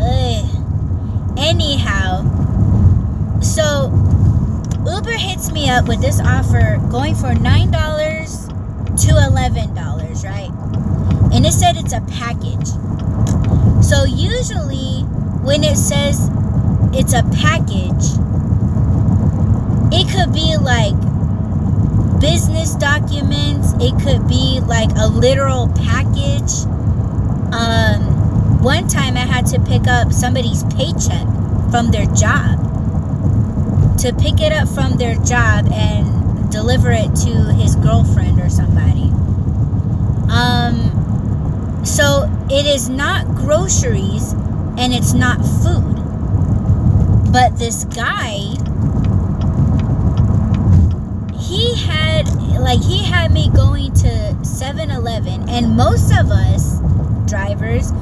Ugh. Anyhow, so Uber hits me up with this offer going for $9 to $11, right? And it said it's a package. So usually when it says it's a package, it could be like business documents. It could be like a literal package. Um, one time I had to pick up somebody's paycheck from their job. To pick it up from their job and deliver it to his girlfriend or somebody. Um, so it is not groceries and it's not food. But this guy he had like he had me going to 7-Eleven and most of us drivers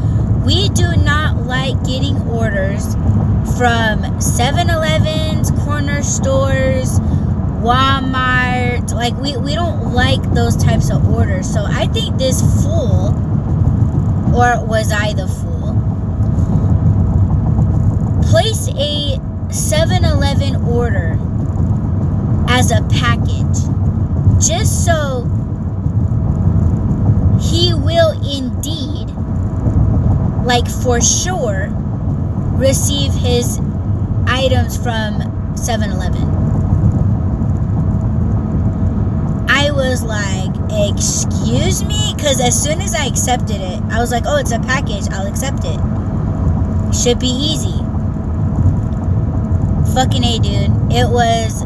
we do not like getting orders from 7-Elevens, corner stores, Walmart. Like we, we don't like those types of orders. So I think this fool or was I the fool? Place a 7-Eleven order as a package just so he will indeed like for sure receive his items from 7-Eleven. I was like, "Excuse me?" cuz as soon as I accepted it, I was like, "Oh, it's a package. I'll accept it. Should be easy." Fucking A, dude. It was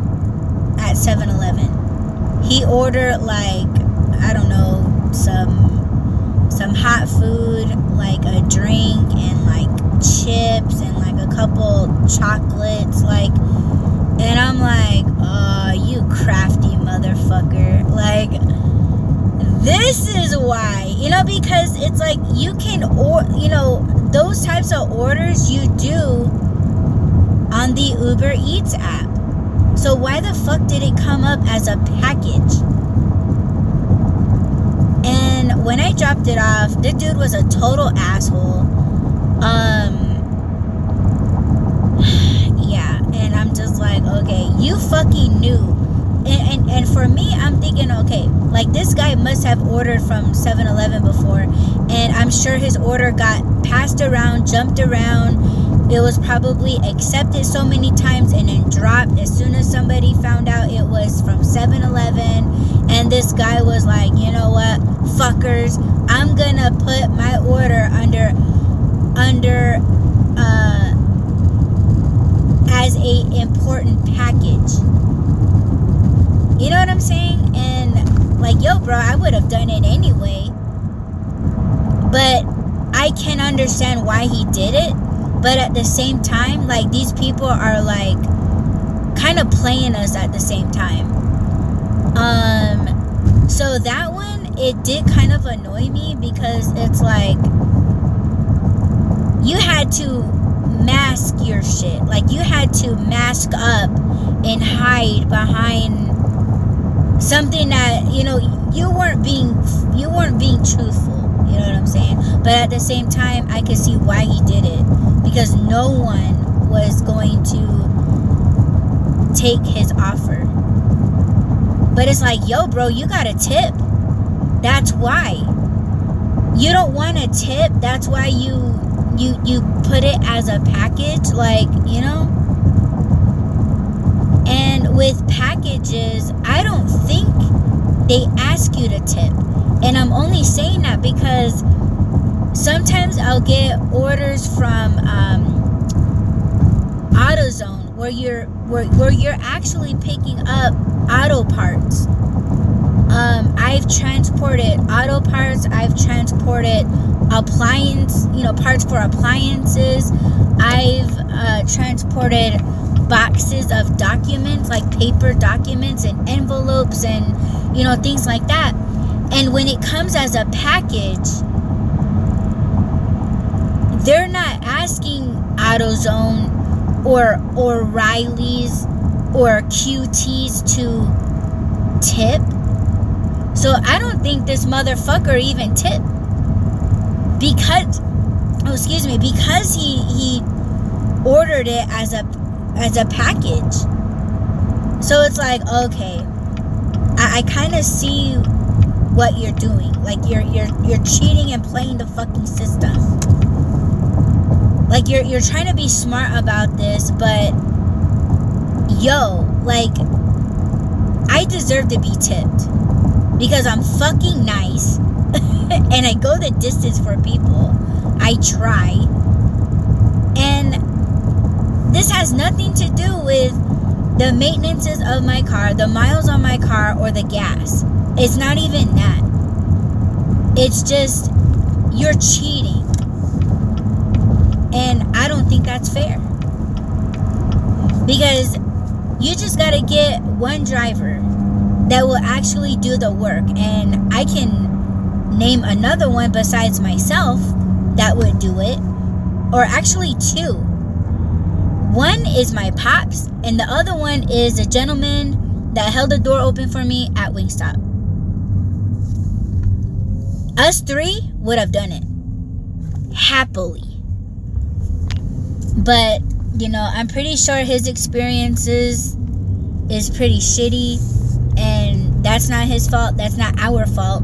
at 7-Eleven. He ordered like I don't know some some hot food, like a drink and like chips and like a couple chocolates, like. And I'm like, oh, you crafty motherfucker. Like, this is why, you know, because it's like you can, or you know, those types of orders you do on the Uber Eats app. So why the fuck did it come up as a package? And when I dropped it off, the dude was a total asshole. Um yeah, and I'm just like, okay, you fucking knew. And, and, and for me, I'm thinking, okay, like this guy must have ordered from 7 Eleven before, and I'm sure his order got passed around, jumped around. It was probably accepted so many times and then dropped as soon as somebody found out it was from 7 Eleven. And this guy was like, you know what, fuckers, I'm gonna put my order under, under, uh, as a important package. You know what I'm saying? And like, yo, bro, I would have done it anyway. But I can understand why he did it. But at the same time, like these people are like kind of playing us at the same time. Um so that one it did kind of annoy me because it's like you had to mask your shit. Like you had to mask up and hide behind something that you know you weren't being you weren't being truthful. You know what I'm saying? But at the same time, I could see why he did it because no one was going to take his offer. But it's like, yo, bro, you got a tip. That's why. You don't want a tip. That's why you you you put it as a package like you know and with packages i don't think they ask you to tip and i'm only saying that because sometimes i'll get orders from um, autozone where you're where, where you're actually picking up auto parts um, I've transported auto parts. I've transported appliance, you know, parts for appliances. I've uh, transported boxes of documents, like paper documents and envelopes and, you know, things like that. And when it comes as a package, they're not asking AutoZone or O'Reilly's or QT's to tip so I don't think this motherfucker even tipped. Because oh excuse me, because he he ordered it as a as a package. So it's like, okay. I, I kinda see what you're doing. Like you're you're you're cheating and playing the fucking system. Like you're you're trying to be smart about this, but yo, like I deserve to be tipped because I'm fucking nice and I go the distance for people. I try. And this has nothing to do with the maintenances of my car, the miles on my car, or the gas. It's not even that. It's just you're cheating. And I don't think that's fair. Because you just got to get one driver that will actually do the work. And I can name another one besides myself that would do it, or actually two. One is my pops, and the other one is a gentleman that held the door open for me at Wingstop. Us three would have done it happily. But, you know, I'm pretty sure his experiences is pretty shitty and that's not his fault that's not our fault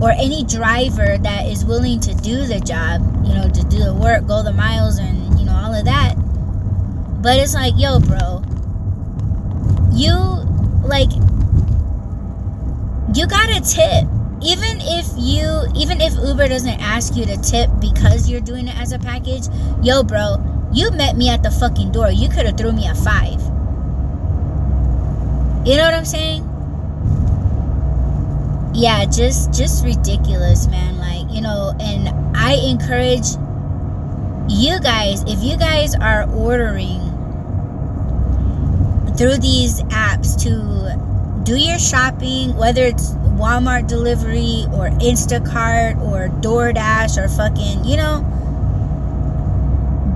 or any driver that is willing to do the job you know to do the work go the miles and you know all of that. But it's like yo bro you like you got a tip even if you even if uber doesn't ask you to tip because you're doing it as a package yo bro you met me at the fucking door you could have threw me a five you know what I'm saying? Yeah, just just ridiculous, man. Like, you know, and I encourage you guys, if you guys are ordering through these apps to do your shopping, whether it's Walmart delivery or Instacart or DoorDash or fucking, you know,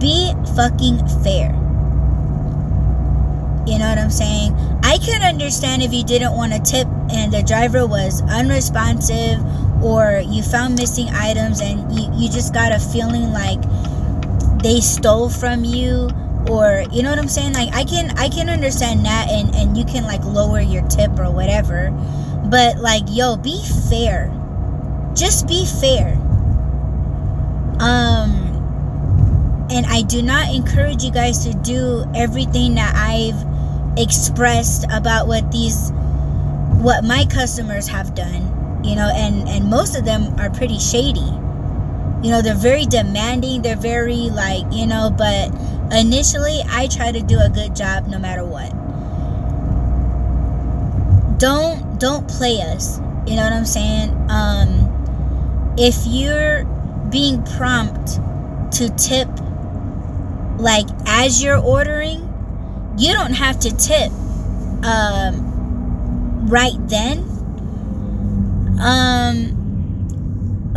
be fucking fair. You know what I'm saying? I could understand if you didn't want to tip and the driver was unresponsive or you found missing items and you, you just got a feeling like they stole from you or you know what i'm saying like i can i can understand that and and you can like lower your tip or whatever but like yo be fair. Just be fair. Um and i do not encourage you guys to do everything that i've expressed about what these what my customers have done you know and and most of them are pretty shady. You know they're very demanding they're very like you know but initially i try to do a good job no matter what. Don't don't play us you know what i'm saying? Um if you're being prompt to tip like as you're ordering you don't have to tip um right then. Um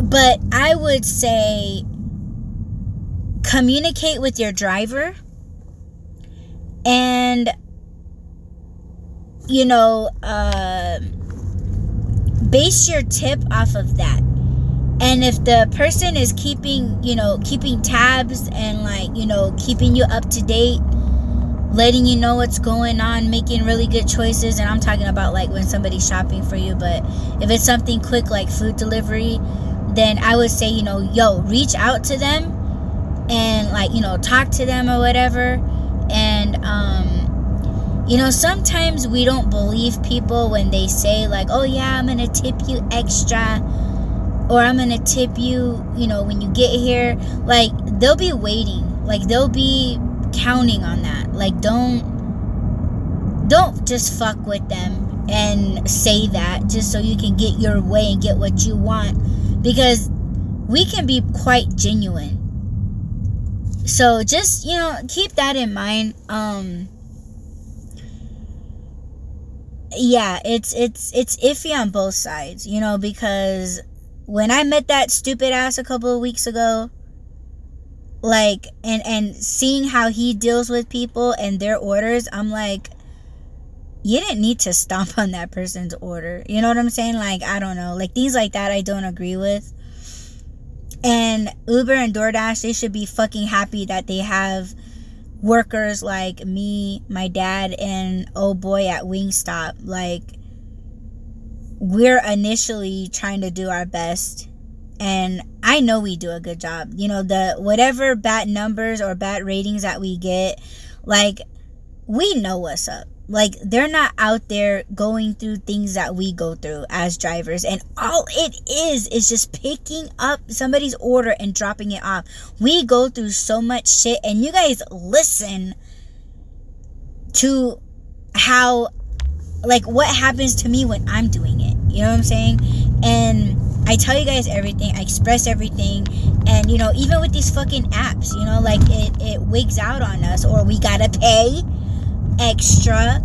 but I would say communicate with your driver and you know uh, base your tip off of that and if the person is keeping you know keeping tabs and like you know keeping you up to date letting you know what's going on making really good choices and i'm talking about like when somebody's shopping for you but if it's something quick like food delivery then I would say, you know, yo, reach out to them and like, you know, talk to them or whatever. And um, you know, sometimes we don't believe people when they say like, "Oh yeah, I'm going to tip you extra." Or I'm going to tip you, you know, when you get here. Like they'll be waiting. Like they'll be counting on that. Like don't don't just fuck with them and say that just so you can get your way and get what you want because we can be quite genuine. So just, you know, keep that in mind. Um yeah, it's it's it's iffy on both sides, you know, because when I met that stupid ass a couple of weeks ago, like and and seeing how he deals with people and their orders, I'm like you didn't need to stomp on that person's order. You know what I'm saying? Like, I don't know. Like, things like that I don't agree with. And Uber and DoorDash, they should be fucking happy that they have workers like me, my dad, and oh boy at Wingstop. Like, we're initially trying to do our best. And I know we do a good job. You know, the whatever bad numbers or bad ratings that we get, like, we know what's up like they're not out there going through things that we go through as drivers. And all it is is just picking up somebody's order and dropping it off. We go through so much shit. And you guys listen to how like what happens to me when i'm doing it. You know what i'm saying? And i tell you guys everything. I express everything. And you know even with these fucking apps you know like it it wigs out on us or we gotta pay extra.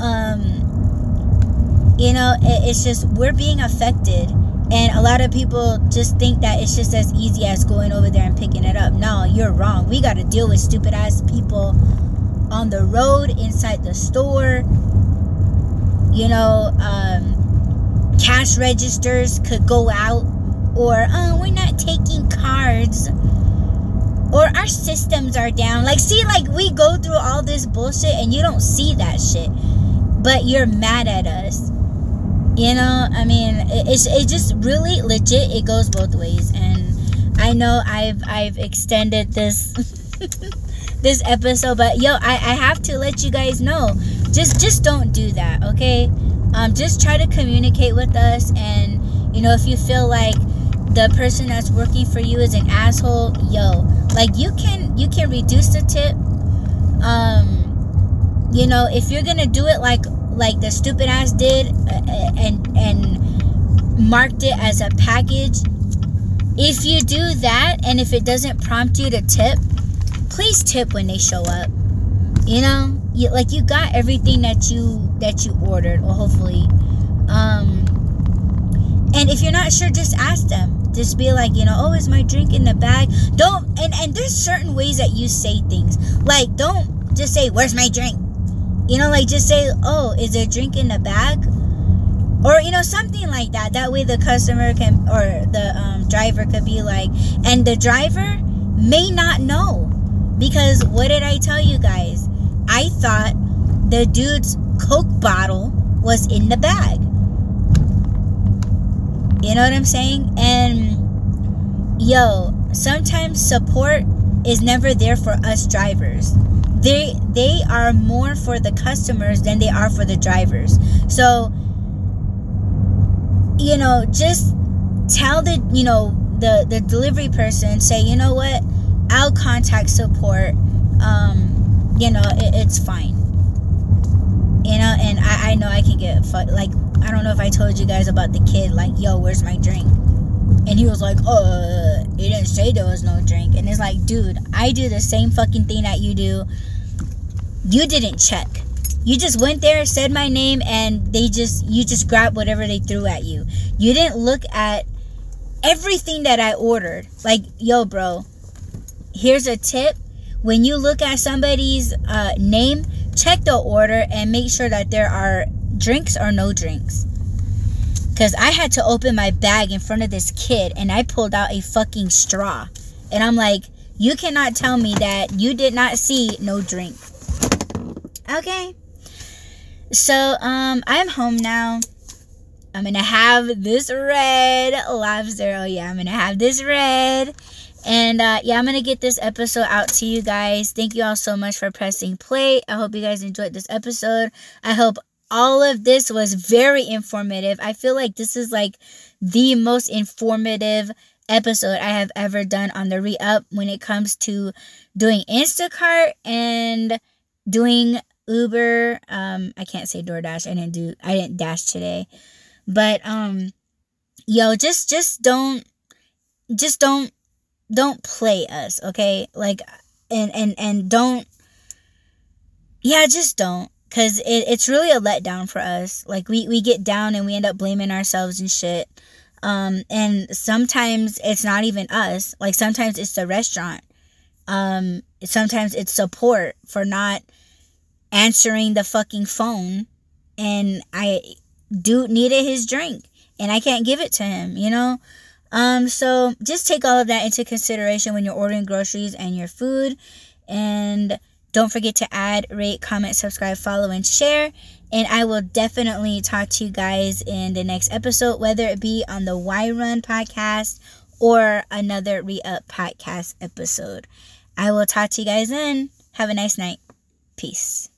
Um, you know, it, it's just we're being affected. And a lot of people just think that it's just as easy as going over there and picking it up. No, you're wrong. We got to deal with stupid ass people on the road, inside the store. You know, um, cash registers could go out, or oh, we're not taking cards or our systems are down. Like, see, like we go through all this bullshit and you don't see that shit, but you're mad at us. You know, I mean, it's it just really legit. It goes both ways, and I know I've I've extended this this episode, but yo, I I have to let you guys know. Just just don't do that, okay? Um, just try to communicate with us, and you know, if you feel like the person that's working for you is an asshole, yo, like you can you can reduce the tip. Um, you know, if you're gonna do it like like the stupid ass did, uh, uh, and and marked it as a package. If you do that, and if it doesn't prompt you to tip, please tip when they show up. You know, you, like you got everything that you that you ordered, or hopefully. Um, and if you're not sure, just ask them just be like you know oh is my drink in the bag? Don't and and there's certain ways that you say things. Like don't just say where's my drink? You know like just say oh is there a drink in the bag? Or you know something like that. That way the customer can or the um, driver could be like and the driver may not know. Because what did I tell you guys? I thought the dude's Coke bottle was in the bag. You know what I'm saying? And yo, sometimes support is never there for us drivers. They they are more for the customers than they are for the drivers. So you know, just tell the you know the the delivery person say, you know what, I'll contact support. Um, you know, it, it's fine. You know, and I, I know I can get like I don't know if I told you guys about the kid like, yo, where's my drink? And he was like, uh, he didn't say there was no drink. And it's like, dude, I do the same fucking thing that you do. You didn't check. You just went there, said my name, and they just you just grabbed whatever they threw at you. You didn't look at everything that I ordered. Like, yo, bro, here's a tip. When you look at somebody's uh, name, check the order and make sure that there are drinks or no drinks. Because I had to open my bag in front of this kid and I pulled out a fucking straw. And I'm like, you cannot tell me that you did not see no drink. Okay. So, um, I'm home now. I'm gonna have this red lobster. Oh yeah, I'm gonna have this red. And uh, yeah, I'm gonna get this episode out to you guys. Thank you all so much for pressing play. I hope you guys enjoyed this episode. I hope all of this was very informative. I feel like this is like the most informative episode I have ever done on the re up when it comes to doing Instacart and doing Uber. Um, I can't say DoorDash. I didn't do I didn't dash today. But um yo, just just don't just don't don't play us, okay? Like and and and don't yeah, just don't because it, it's really a letdown for us. Like we, we get down and we end up blaming ourselves and shit. Um, and sometimes it's not even us. Like sometimes it's the restaurant. Um, sometimes it's support for not answering the fucking phone. And i dude needed his drink and i can't give it to him you know? Um, so just take all of that into consideration when you're ordering groceries and your food. And don't forget to add, rate, comment, subscribe, follow, and share. And I will definitely talk to you guys in the next episode, whether it be on the Why Run podcast or another Re Up podcast episode. I will talk to you guys then. Have a nice night. Peace.